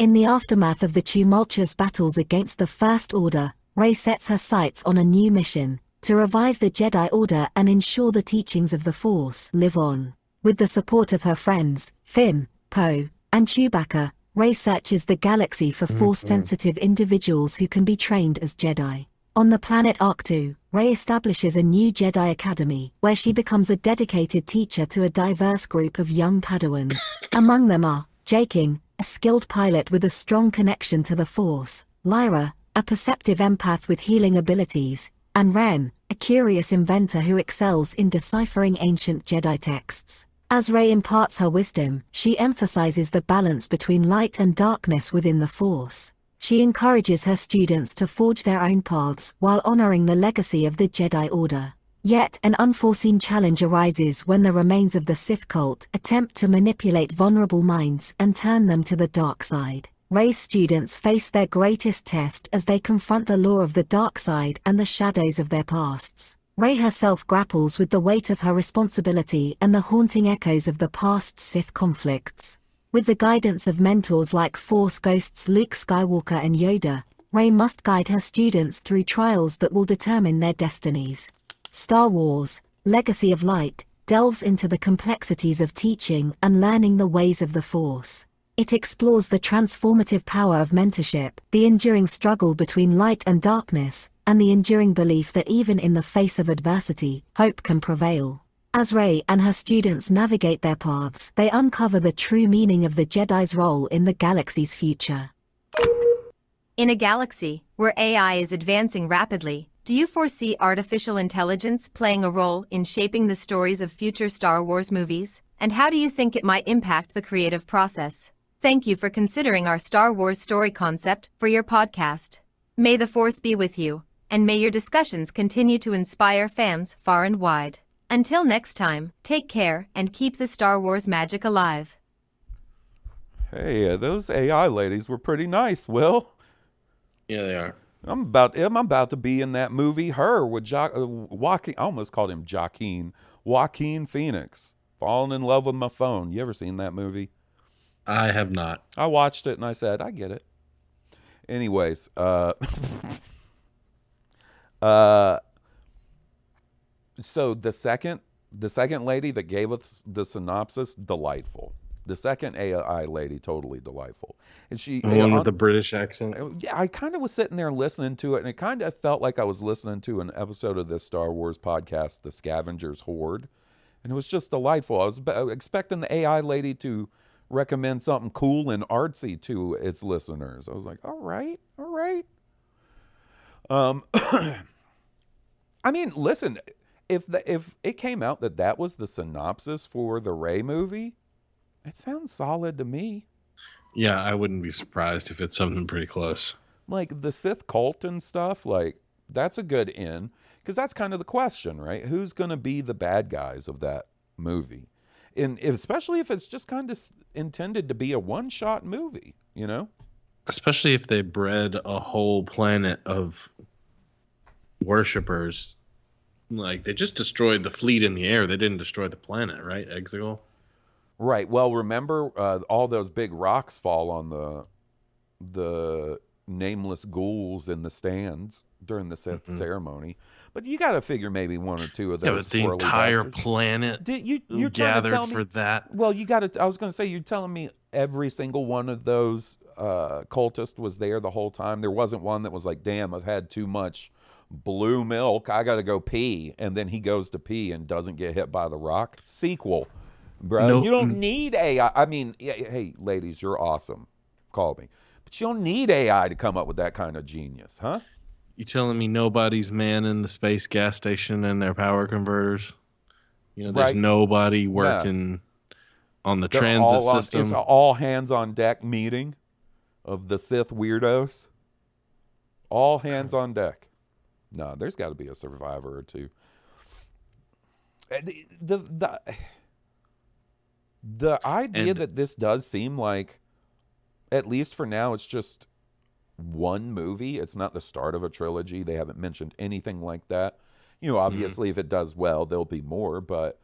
S6: In the aftermath of the tumultuous battles against the First Order, Rey sets her sights on a new mission to revive the Jedi Order and ensure the teachings of the Force live on. With the support of her friends, Finn, Poe, and Chewbacca, Rey searches the galaxy for mm, Force sensitive individuals who can be trained as Jedi. On the planet Arctu, Rey establishes a new Jedi Academy, where she becomes a dedicated teacher to a diverse group of young Padawans. Among them are Jaking, a skilled pilot with a strong connection to the Force, Lyra, a perceptive empath with healing abilities, and Ren, a curious inventor who excels in deciphering ancient Jedi texts. As Rey imparts her wisdom, she emphasizes the balance between light and darkness within the Force. She encourages her students to forge their own paths while honoring the legacy of the Jedi Order. Yet an unforeseen challenge arises when the remains of the Sith cult attempt to manipulate vulnerable minds and turn them to the dark side. Rey's students face their greatest test as they confront the law of the dark side and the shadows of their pasts. Rey herself grapples with the weight of her responsibility and the haunting echoes of the past Sith conflicts. With the guidance of mentors like Force ghosts Luke Skywalker and Yoda, Rey must guide her students through trials that will determine their destinies. Star Wars, Legacy of Light, delves into the complexities of teaching and learning the ways of the Force. It explores the transformative power of mentorship, the enduring struggle between light and darkness, and the enduring belief that even in the face of adversity, hope can prevail. As Rey and her students navigate their paths, they uncover the true meaning of the Jedi's role in the galaxy's future.
S4: In a galaxy where AI is advancing rapidly, do you foresee artificial intelligence playing a role in shaping the stories of future Star Wars movies? And how do you think it might impact the creative process? Thank you for considering our Star Wars story concept for your podcast. May the Force be with you, and may your discussions continue to inspire fans far and wide. Until next time, take care and keep the Star Wars magic alive.
S2: Hey, uh, those AI ladies were pretty nice, Will.
S3: Yeah, they are.
S2: I'm about I'm about to be in that movie Her with jo- uh, Joaquin. I almost called him Joaquin. Joaquin Phoenix. Falling in love with my phone. You ever seen that movie?
S3: I have not.
S2: I watched it and I said, I get it. Anyways, uh uh so the second the second lady that gave us the synopsis, delightful. The second AI lady, totally delightful. And she
S3: The one
S2: on-
S3: with the British accent.
S2: yeah, I kind of was sitting there listening to it, and it kind of felt like I was listening to an episode of this Star Wars podcast, The Scavengers Horde, and it was just delightful. I was expecting the AI lady to recommend something cool and artsy to its listeners. I was like, all right, all right. Um, I mean, listen, if the, if it came out that that was the synopsis for the Rey movie, it sounds solid to me.
S3: Yeah, I wouldn't be surprised if it's something pretty close.
S2: like the Sith cult and stuff, like that's a good in because that's kind of the question, right? Who's going to be the bad guys of that movie? And especially if it's just kind of intended to be a one-shot movie, you know?
S3: Especially if they bred a whole planet of worshippers. Like they just destroyed the fleet in the air. They didn't destroy the planet, right? Exegol.
S2: Right. Well, remember uh, all those big rocks fall on the the nameless ghouls in the stands during the Sith
S3: Mhm.
S2: ceremony. But you got to figure maybe one or two of
S3: Yeah,
S2: those.
S3: but the entire
S2: bastards.
S3: planet
S2: Did you? You're trying to tell me
S3: for that.
S2: Well, you got to. I was going to say you're telling me every single one of those uh, cultists was there the whole time. There wasn't one that was like, "Damn, I've had too much blue milk. I got to go pee," and then he goes to pee and doesn't get hit by the rock. Sequel, bro. You don't need AI. I mean, hey, ladies, you're awesome. Call me, but you don't need AI to come up with that kind of genius, huh?
S3: You telling me nobody's manning the space gas station and their power converters? You know, there's
S2: Right.
S3: nobody working on the
S2: They're
S3: transit
S2: on-
S3: system.
S2: it's an all hands on deck meeting of the Sith weirdos. All hands on deck. No, there's got to be a survivor or two. Uh, The the the, the idea
S3: And-
S2: that this does seem like, at least for now, it's just one movie. It's not the start of a trilogy. They haven't mentioned anything like that. You know, obviously, if it does well, there'll be more, but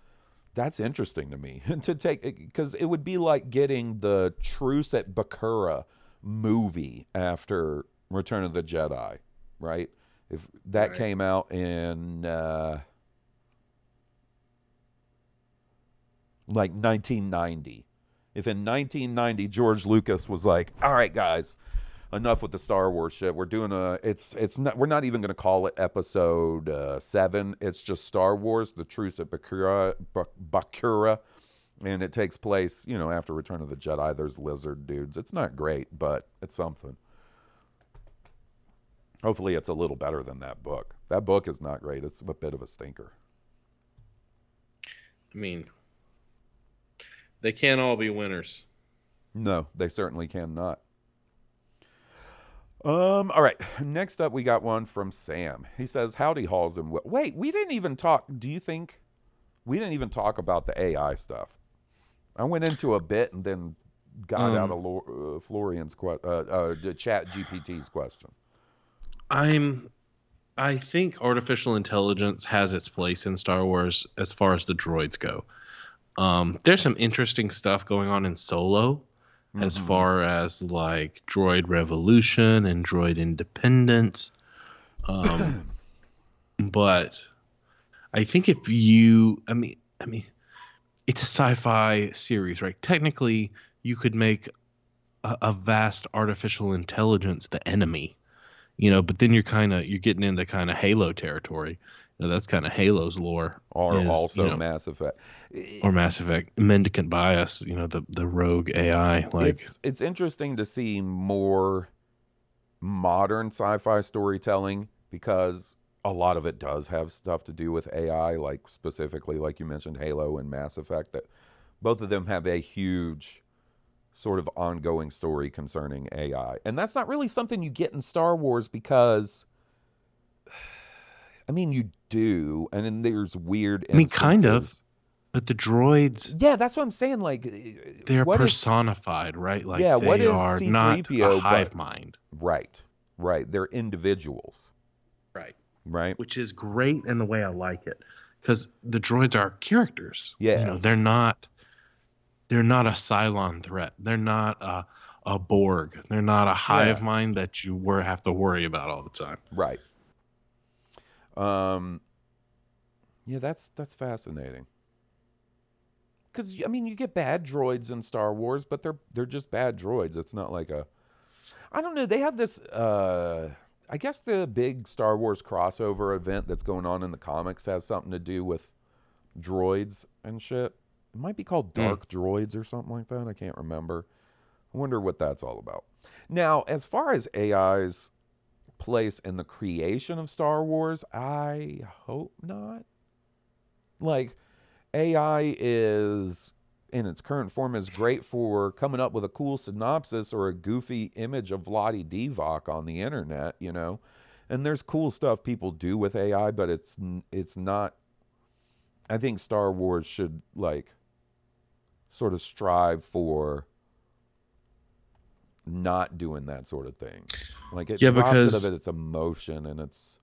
S2: that's interesting to me to take because it would be like getting the Truce at Bakura movie after Return of the Jedi, right? If that
S3: Right.
S2: came out in uh, like 1990, if in 1990 George Lucas was like, "All right, guys, enough with the Star Wars shit. We're doing a it's it's not we're not even going to call it episode uh, 7. It's just Star Wars: The Truce at Bakura Bak- Bakura and it takes place, you know, after Return of the Jedi. There's lizard dudes. It's not great, but it's something. Hopefully it's a little better than that book. That book is not great. It's a bit of a stinker.
S3: I mean, they can't all be winners.
S2: No, they certainly cannot. Um. All right. Next up, we got one from Sam. He says, "Howdy, Halls and Will." Wait, we didn't even talk. Do you think we didn't even talk about the AI stuff? I went into a bit and then got
S3: Um,
S2: out of Lor- uh, Florian's que- uh, uh, the Chat GPT's question.
S3: I'm I think artificial intelligence has its place in Star Wars as far as the droids go. Um, there's some interesting stuff going on in Solo as
S2: Mhm.
S3: far as like droid revolution and droid independence. Um, but I think if you, I mean, I mean, it's a sci-fi series, right? Technically, you could make a, a vast artificial intelligence the enemy you know but then you're kind of you're getting into kind of halo territory you know, that's kind of halo's lore
S2: Or
S3: is,
S2: also
S3: you know,
S2: Mass Effect.
S3: or mass effect mendicant bias you know the the rogue ai like
S2: it's it's interesting to see more modern sci-fi storytelling because a lot of it does have stuff to do with AI, like specifically, like you mentioned, Halo and Mass Effect. That both of them have a huge sort of ongoing story concerning AI, and that's not really something you get in Star Wars because. I mean, you do, and then there's weird.
S3: I mean, kind of. but the droids
S2: Yeah, that's what I'm saying. Like, eh, eh,
S3: they're
S2: what if-
S3: personified right like
S2: Yeah,
S3: they
S2: what is
S3: are not
S2: C-3PO,
S3: a hive
S2: but-
S3: mind
S2: Right, right. They're individuals,
S3: right
S2: right?
S3: which is great in the way i like it because the droids are characters
S2: Yeah.
S3: you know they're not they're not a cylon threat they're not a a borg they're not a hive
S2: Yeah.
S3: mind that you were have to worry about all the time
S2: Right. Um. Yeah, that's that's fascinating. Because I mean, you get bad droids in Star Wars, but they're they're just bad droids. It's not like a. I don't know. They have this. Uh, I guess the big Star Wars crossover event that's going on in the comics has something to do with droids and shit. It might be called
S3: Hmm.
S2: Dark Droids or something like that. I can't remember. I wonder what that's all about. Now, as far as AI's place in the creation of Star Wars, I hope not. Like, AI is in its current form is great for coming up with a cool synopsis or a goofy image of Vlade Divac on the internet, you know. and there's cool stuff people do with AI, but it's it's not. I think Star Wars should like sort of strive for not doing that sort of thing. Like it
S3: Yeah, because-
S2: it of it, its emotion and it's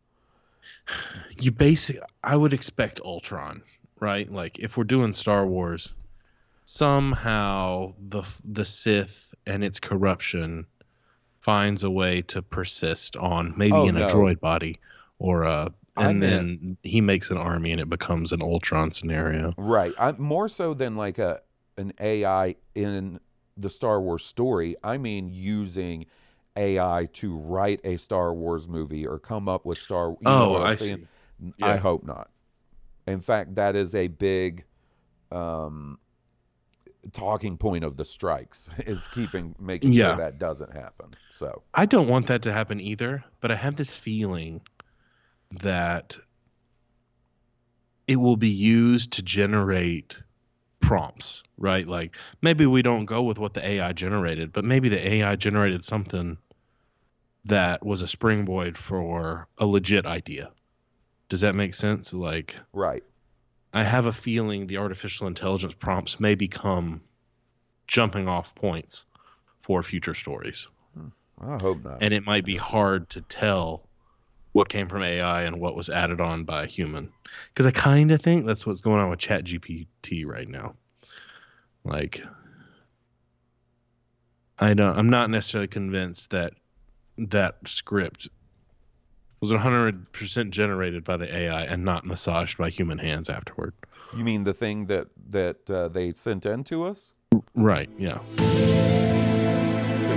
S3: you basic I would expect Ultron, right? Like if we're doing Star Wars, somehow the the Sith and its corruption finds a way to persist on maybe
S2: Oh,
S3: in a droid body or
S2: I
S3: and then he makes an army and it becomes an Ultron scenario.
S2: right. I more so than like a an AI in the Star Wars story. I mean using AI to write a Star Wars movie or come up with Star. You
S3: Oh, I see.
S2: I hope not. In fact, that is a big um, talking point of the strikes is keeping making
S3: Yeah.
S2: sure that doesn't happen. So
S3: I don't want that to happen either, but I have this feeling that it will be used to generate prompts, right? Like maybe we don't go with what the AI generated, but maybe the AI generated something that was a springboard for a legit idea. Does that make sense? Like
S2: right.
S3: I have a feeling the artificial intelligence prompts may become jumping off points for future stories hmm.
S2: I hope not.
S3: and it might be hard to tell what came from AI and what was added on by a human. Because I kind of think that's what's going on with ChatGPT right now. Like, I don't. I'm not necessarily convinced that that script was 100% generated by the AI and not massaged by human hands afterward.
S2: You mean the thing that that uh, they sent in to us?
S3: Right. Yeah.
S2: So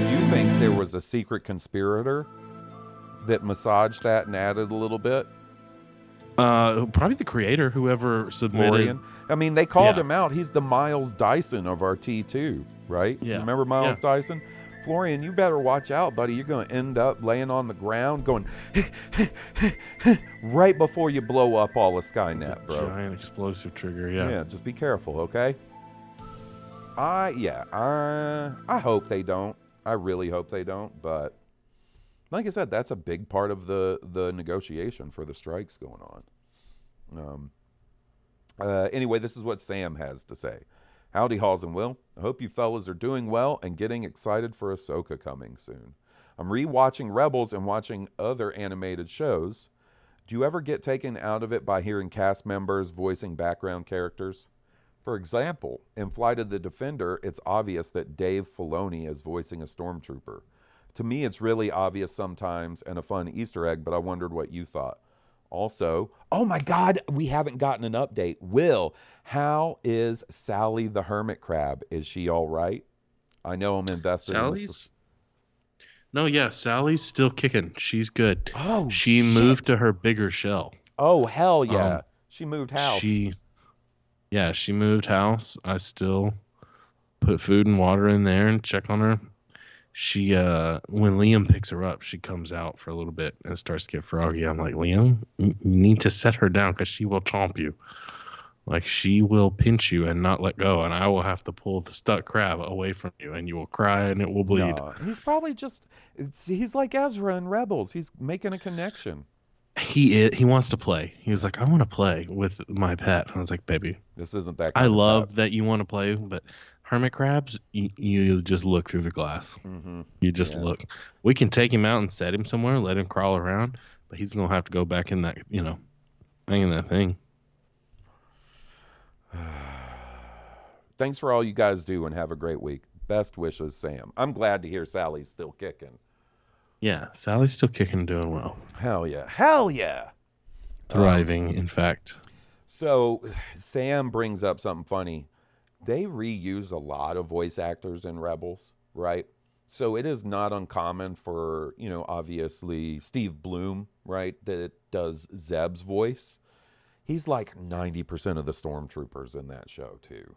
S2: you think there was a secret conspirator that massaged that and added a little bit?
S3: Uh, probably the creator, whoever submitted.
S2: Florian. I mean, they called
S3: Yeah.
S2: him out. He's the Miles Dyson of our T2, right?
S3: Yeah.
S2: Remember Miles
S3: Yeah.
S2: Dyson? Florian, you better watch out, buddy. You're going to end up laying on the ground going right before you blow up all of Skynet, bro.
S3: Giant explosive trigger. Yeah.
S2: Yeah, just be careful, okay? I yeah, I I hope they don't. I really hope they don't, but like I said, that's a big part of the the negotiation for the strikes going on. Um uh, anyway, this is what Sam has to say. Howdy, Halls and Will. I hope you fellas are doing well and getting excited for Ahsoka coming soon. I'm rewatching Rebels and watching other animated shows. Do you ever get taken out of it by hearing cast members voicing background characters? For example, in Flight of the Defender, it's obvious that Dave Filoni is voicing a stormtrooper. To me, it's really obvious sometimes and a fun Easter egg, but I wondered what you thought. Also, oh my God, we haven't gotten an update. Will, how is Sally the hermit crab? Is she all right? I know I'm invested in this.
S3: Sally's. No, yeah, Sally's still kicking. She's good.
S2: Oh,
S3: she
S2: shit.
S3: moved to her bigger shell.
S2: Oh, hell yeah.
S3: Um,
S2: she moved house.
S3: She, yeah, she moved house. I still put food and water in there and check on her. She, uh, when Liam picks her up, she comes out for a little bit and starts to get froggy. I'm like, Liam, you need to set her down because she will chomp you. Like she will pinch you and not let go, and I will have to pull the stuck crab away from you, and you will cry and it will bleed.
S2: No, he's probably just, it's, he's like Ezra in Rebels. He's making a connection.
S3: He is, he wants to play. He was like, I want to play with my pet. I was like, baby,
S2: This isn't that
S3: I love that you want to play, but hermit crabs, you, you just look through the glass.
S2: Mhm.
S3: You just
S2: Yeah.
S3: look. We can take him out and set him somewhere, let him crawl around, but he's gonna have to go back in that, you know, hang in that thing.
S2: Thanks for all you guys do and have a great week. Best wishes, Sam. I'm glad to hear Sally's still kicking.
S3: Yeah, Sally's still kicking, and doing well,
S2: Hell yeah. Hell yeah.
S3: thriving. in fact,
S2: So Sam brings up something funny. They reuse a lot of voice actors in Rebels, right? So it is not uncommon for, you know, obviously Steve Blum, right, that does Zeb's voice. He's like 90% of the stormtroopers in that show, too.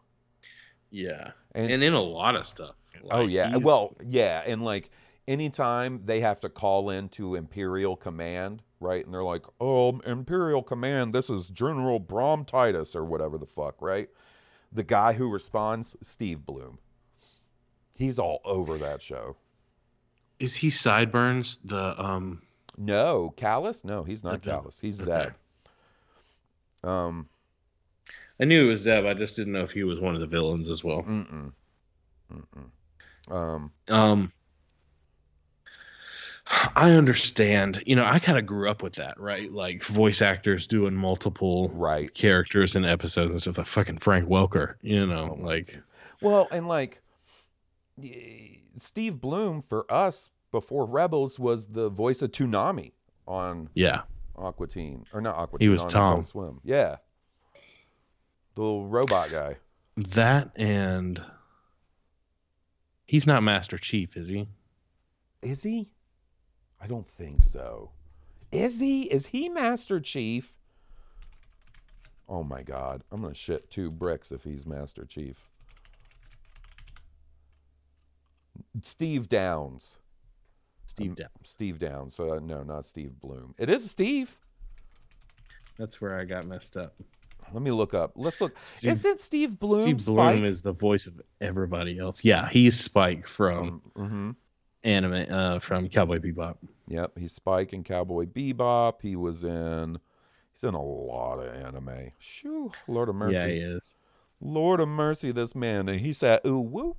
S3: yeah,
S2: And-
S3: and, in a lot of stuff.
S2: oh, yeah.
S3: he's-
S2: Well, yeah. And like anytime they have to call into Imperial Command, right? And they're like, oh, Imperial Command, this is General Brom Titus or whatever the fuck, right? The guy who responds, Steve Blum. He's all over that show.
S3: is he sideburns the um
S2: No, Kallus? No, he's not
S3: Okay.
S2: Kallus. He's
S3: Okay.
S2: Zeb. Um,
S3: I knew it was Zeb. I just didn't know if he was one of the villains as well.
S2: mm-mm. Mm-mm. Um,
S3: Um, I understand. You know, I kind of grew up with that, right? Like voice actors doing multiple
S2: right.
S3: characters in episodes and stuff. Like fucking Frank Welker. You know, oh like
S2: Well, and like Steve Blum for us before Rebels was the voice of Toonami on
S3: yeah,
S2: Aqua Teen or not Aqua
S3: He was Tom.
S2: Adult Swim. Yeah, the little robot guy.
S3: that and he's not Master Chief, is he?
S2: Is he? I don't think so. Is he? Is he Master Chief? Oh my God! I'm gonna shit two bricks if he's Master Chief. Steve Downes.
S3: Steve Downes.
S2: Steve Downes. So uh, no, not Steve Blum. It is Steve.
S3: That's where I got messed up.
S2: Let me look up. Let's look.
S3: Steve-
S2: Isn't Steve Blum
S3: Steve Blum
S2: Spike?
S3: is the voice of everybody else. Yeah, he's Spike from
S2: mm-hmm.
S3: Anime, uh, from Cowboy Bebop.
S2: Yep, he's Spike in Cowboy Bebop. He was in. He's in a lot of anime. Shoo, Lord of Mercy.
S3: Yeah, he is.
S2: Lord of Mercy, this man. And he said, ooh, woo.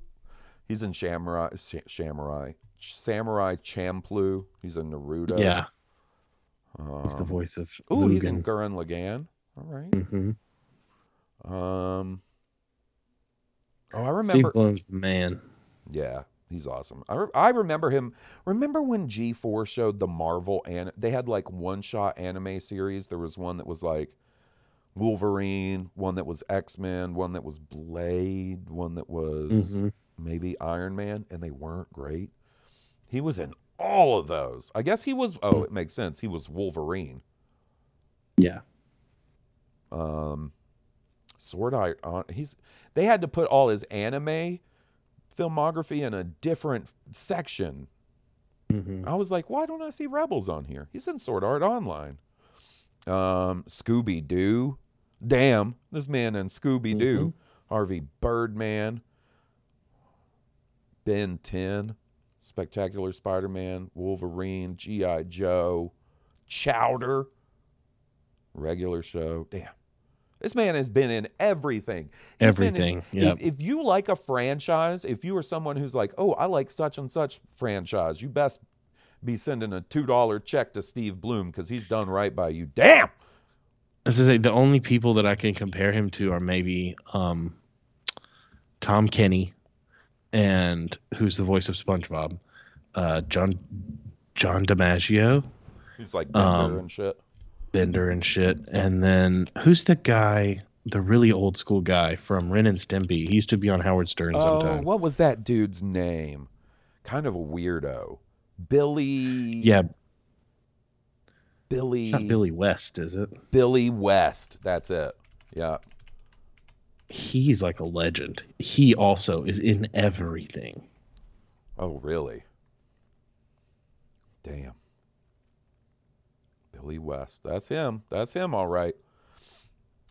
S2: He's in Samurai, Sa- Samurai, Samurai Champloo. He's in Naruto.
S3: Yeah,
S2: Um,
S3: he's the voice of.
S2: Ooh, he's in Gurren Lagann. All right.
S3: Mhm.
S2: Um. Oh, I
S3: Steve
S2: remember.
S3: Blum's the man.
S2: Yeah, he's awesome. I, re- I remember him. Remember when G4 showed the Marvel and they had like one shot anime series? There was one that was like Wolverine, one that was X Men, one that was Blade, one that was
S3: Mhm.
S2: maybe Iron Man, and they weren't great. He was in all of those. I guess he was. Oh, it makes sense. He was Wolverine.
S3: Yeah,
S2: um sword art on he's they had to put all his anime filmography in a different section.
S3: Mhm.
S2: i was like why don't i see rebels on here? He's in sword art online. Um scooby-doo. Damn this man in scooby-doo. Harvey birdman. Ben 10 spectacular spider-man. Wolverine. Gi joe. Chowder. Regular show. Damn. This man has been in everything. He's in-
S3: Everything,
S2: if- If, you like a franchise, if you are someone who's like, oh, I like such and such franchise, you best be sending a $2 check to Steve Blum because he's done right by you. Damn.
S3: as I say, the only people that I can compare him to are maybe um, Tom Kenny, and who's the voice of SpongeBob, uh, John John DiMaggio,
S2: He's like Bender
S3: Um,
S2: and shit.
S3: Bender and shit, and then who's the guy, the really old school guy from Ren and Stimpy? He used to be on Howard Stern
S2: Oh,
S3: sometimes.
S2: what was that dude's name? Kind of a weirdo. Billy.
S3: yeah,
S2: Billy.
S3: it's not Billy West, is it?
S2: Billy West. That's it. Yeah.
S3: He's like a legend. He also is in everything.
S2: Oh, really? Damn. Billy West. That's him. That's him, all right.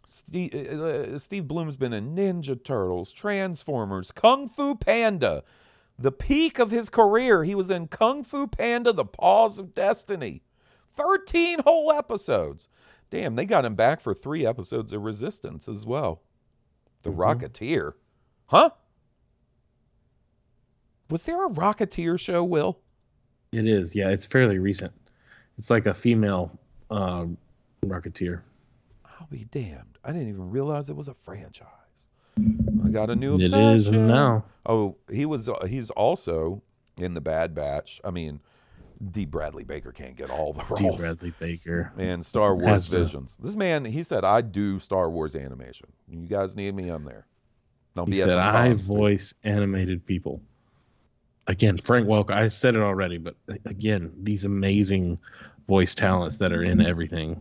S2: Steve, uh, uh, uh, Steve Blum's been in Ninja Turtles, Transformers, Kung Fu Panda. The peak of his career, he was in Kung Fu Panda, The Paws of Destiny. 13 whole episodes. Damn, they got him back for three episodes of Resistance as well. The mm-hmm. Rocketeer. Huh? Was there a Rocketeer show, Will?
S3: It is, yeah. It's fairly recent. It's like a female um, Rocketeer.
S2: I'll be damned. I didn't even realize it was a franchise. I got a new
S3: It
S2: obsession.
S3: is now.
S2: Oh, he was. Uh, he's also in the Bad Batch. I mean, D. Bradley Baker can't get all the
S3: D.
S2: roles.
S3: Bradley Baker.
S2: And Star Wars
S3: Has to.
S2: Visions. This man, he said, I do Star Wars animation. You guys need me, I'm there. I'll
S3: He
S2: be
S3: said, I
S2: cons, too."
S3: voice animated people. Again, Frank Welker. I said it already, but again, these amazing voice talents that are in everything.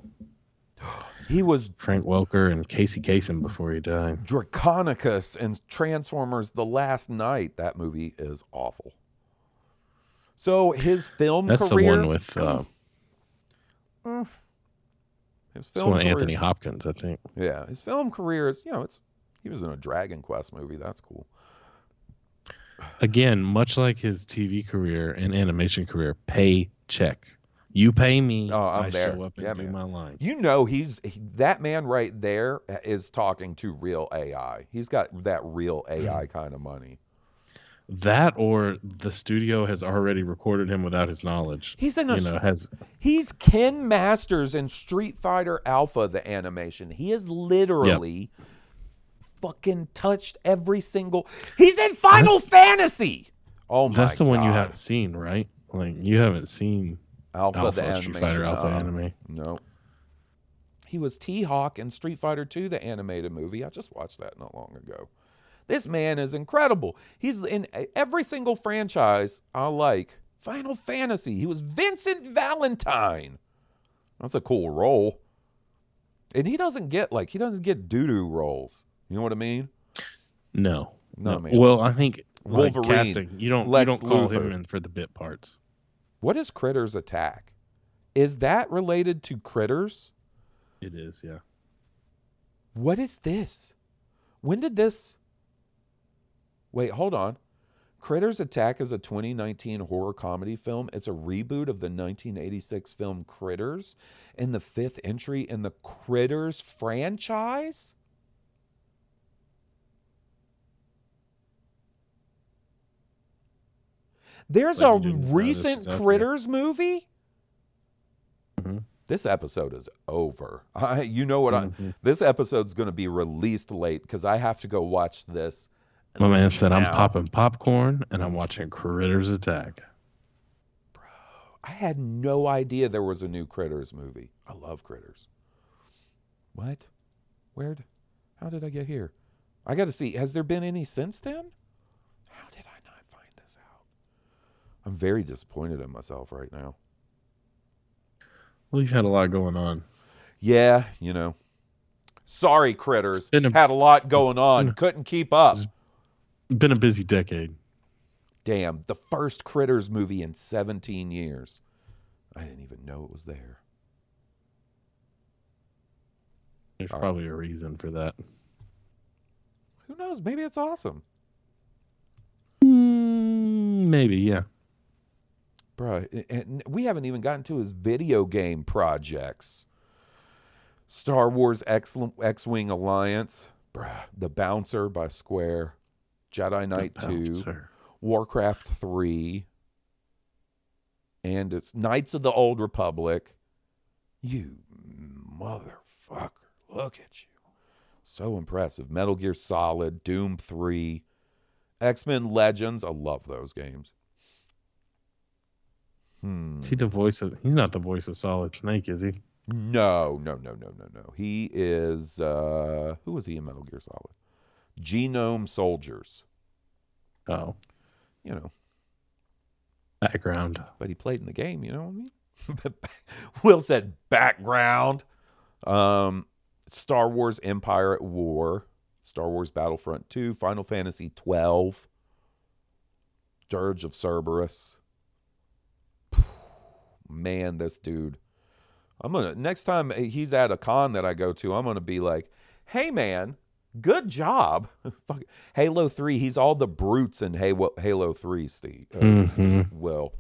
S2: He was
S3: Frank Welker and Casey Kasem before he died.
S2: Draconicus and Transformers The Last Knight. That movie is awful. So his film
S3: That's
S2: career.
S3: the one with uh,
S2: his
S3: it's
S2: film career,
S3: Anthony Hopkins, I think.
S2: Yeah, his film career is, you know, it's he was in a Dragon Quest movie. That's cool.
S3: Again, much like his TV career and animation career, paycheck, You pay me.
S2: Oh, I'm
S3: I
S2: there.
S3: show up and
S2: Yeah,
S3: do
S2: man.
S3: my line.
S2: You know, he's he, that man right there uh, is talking to real AI. He's got that real AI mm-hmm. kind of money.
S3: That or the studio has already recorded him without his knowledge.
S2: He's in a
S3: you know has
S2: He's Ken Masters in Street Fighter Alpha, the animation. He is literally fucking touched every single. He's in Final Fantasy. Oh my god.
S3: that's the one you haven't seen, right? Like you haven't seen
S2: Alpha,
S3: Alpha,
S2: the
S3: Street. Fighter Alpha
S2: uh-uh.
S3: anime.
S2: No. He was T Hawk in Street Fighter 2, the animated movie. I just watched that not long ago. This man is incredible. He's in every single franchise I like. Final Fantasy. He was Vincent Valentine. That's a cool role. And he doesn't get like he doesn't get doo doo roles. You know what I mean?
S3: No.
S2: No, man.
S3: Well, I think like
S2: Wolverine,
S3: casting, you don't
S2: Lex
S3: you don't call him
S2: Luthor.
S3: in for the bit parts.
S2: What is Critters Attack? Is that related to Critters?
S3: It is, yeah.
S2: What is this? When did this? Wait, hold on. Critters Attack is a 2019 horror comedy film. It's a reboot of the 1986 film Critters and the fifth entry in the Critters franchise? There's
S3: Like
S2: a
S3: you didn't know this
S2: recent
S3: was out there.
S2: Critters movie?
S3: Mhm.
S2: This episode is over. I, you know what?
S3: Mhm.
S2: I, this episode's going to be released late because I have to go watch this.
S3: My man said I'm popping popcorn and I'm watching Critters Attack.
S2: Bro, I had no idea there was a new Critters movie. I love Critters. What? Where'd? How did I get here? I got to see. Has there been any since then? How did I not find this out? I'm very disappointed in myself right now.
S3: Well, you've had a lot going on.
S2: Yeah, you know. Sorry, Critters.
S3: a-
S2: Had a lot going on. Couldn't keep up.
S3: Been a busy decade.
S2: Damn, the first Critters movie in 17 years. I didn't even know it was there.
S3: There's
S2: All right.
S3: probably a reason for that.
S2: Who knows? Maybe it's awesome.
S3: Mm, maybe, yeah.
S2: Bro, and we haven't even gotten to his video game projects. Star Wars X X-Wing Alliance, bruh, The Bouncer by Square, Jedi Knight 2, Warcraft 3, and it's Knights of the Old Republic. You motherfucker, look at you. So impressive. Metal Gear Solid, Doom 3, X-Men Legends. I love those games. Hmm.
S3: Is he the voice of? He's not the voice of Solid Snake, is he?
S2: No, no, no, no, no, no. He is uh who was he in Metal Gear Solid? Genome Soldiers.
S3: Oh,
S2: You know,
S3: background.
S2: but he played in the game, you know what I mean? Will said background. Um Star Wars Empire at War, Star Wars Battlefront 2, Final Fantasy 12, Dirge of Cerberus. Man, this dude. I'm gonna next time he's at a con that I go to, I'm gonna be like, "Hey, man, good job." Fuck- Halo Three. He's all the brutes in Halo Halo Three. Steve, uh,
S3: Mhm.
S2: Steve Will.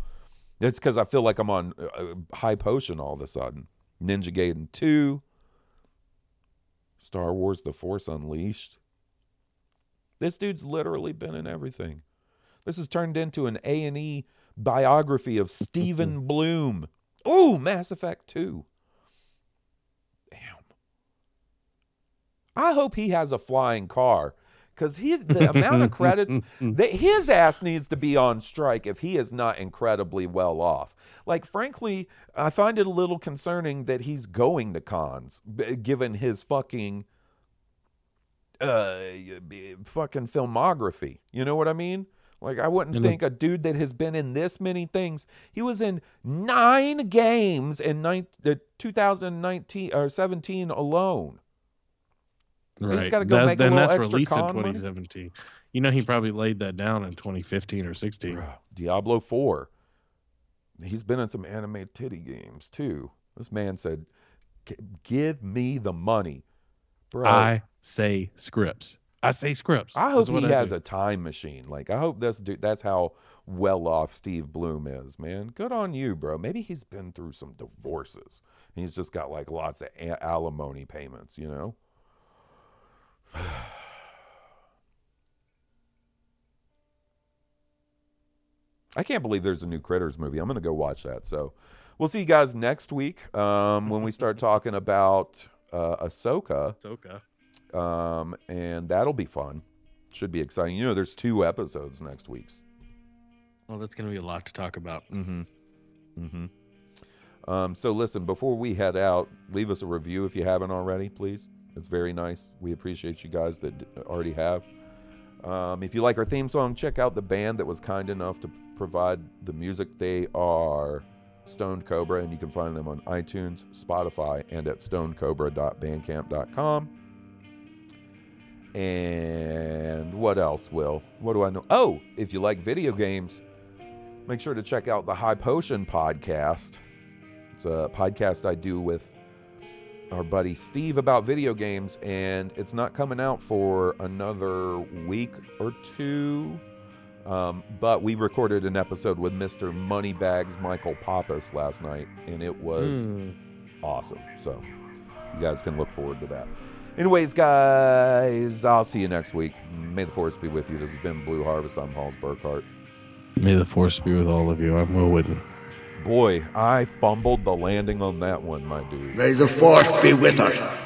S2: It's because I feel like I'm on uh, high potion all of a sudden. Ninja Gaiden Two. Star Wars: The Force Unleashed. This dude's literally been in everything. This has turned into an A and E biography of Stephen Blum. Ooh, Mass Effect 2. Damn. I hope he has a flying car because he the amount of credits that his ass needs to be on strike if he is not incredibly well off. Like, frankly, I find it a little concerning that he's going to cons, b- given his fucking uh fucking filmography. You know what I mean? Like I wouldn't
S3: And the-
S2: think a dude that has been in this many things. He was in nine games in nine, uh, 2019 or 17 alone.
S3: Right.
S2: just gotta go make a
S3: then
S2: little
S3: that's
S2: extra
S3: released in
S2: con money?
S3: 2017. You know, he probably laid that down in 2015 or 16.
S2: Bruh, Diablo 4. He's been in some anime titty games too. This man said, "Give me the money." Bro,
S3: I say scripts. I say scripts.
S2: I hope he
S3: I
S2: has
S3: do.
S2: a time machine. Like I hope this dude. That's how well off Steve Blum is, man. Good on you, bro. Maybe he's been through some divorces. He's just got like lots of a- alimony payments. You know. I can't believe there's a new Critters movie. I'm gonna go watch that. So, we'll see you guys next week um, when we start talking about uh, Ahsoka
S3: Ahsoka.
S2: Um, and that'll be fun. Should be exciting. You know, there's two episodes next week's.
S3: Well, that's gonna be a lot to talk about.
S2: Mm-hmm. Mm-hmm. Um, so listen, before we head out, leave us a review if you haven't already, please. It's very nice. We appreciate you guys that already have. Um, if you like our theme song, check out the band that was kind enough to provide the music. They are Stoned Cobra, and you can find them on iTunes, Spotify, and at stonedcobra.bandcamp.com. And what else, Will? What do I know? Oh, if you like video games, make sure to check out the High Potion podcast. It's a podcast I do with our buddy Steve about video games, and it's not coming out for another week or two. Um, but we recorded an episode with Mr. Moneybags Michael Pappas last night, and it was
S3: Hmm.
S2: awesome. So you guys can look forward to that. Anyways, guys, I'll see you next week. May the force be with you. This has been Blue Harvest. I'm Halls Burkhart.
S3: May the force be with all of you. I'm Will Whitten.
S2: Boy, I fumbled the landing on that one, my dude.
S7: May the force be with us.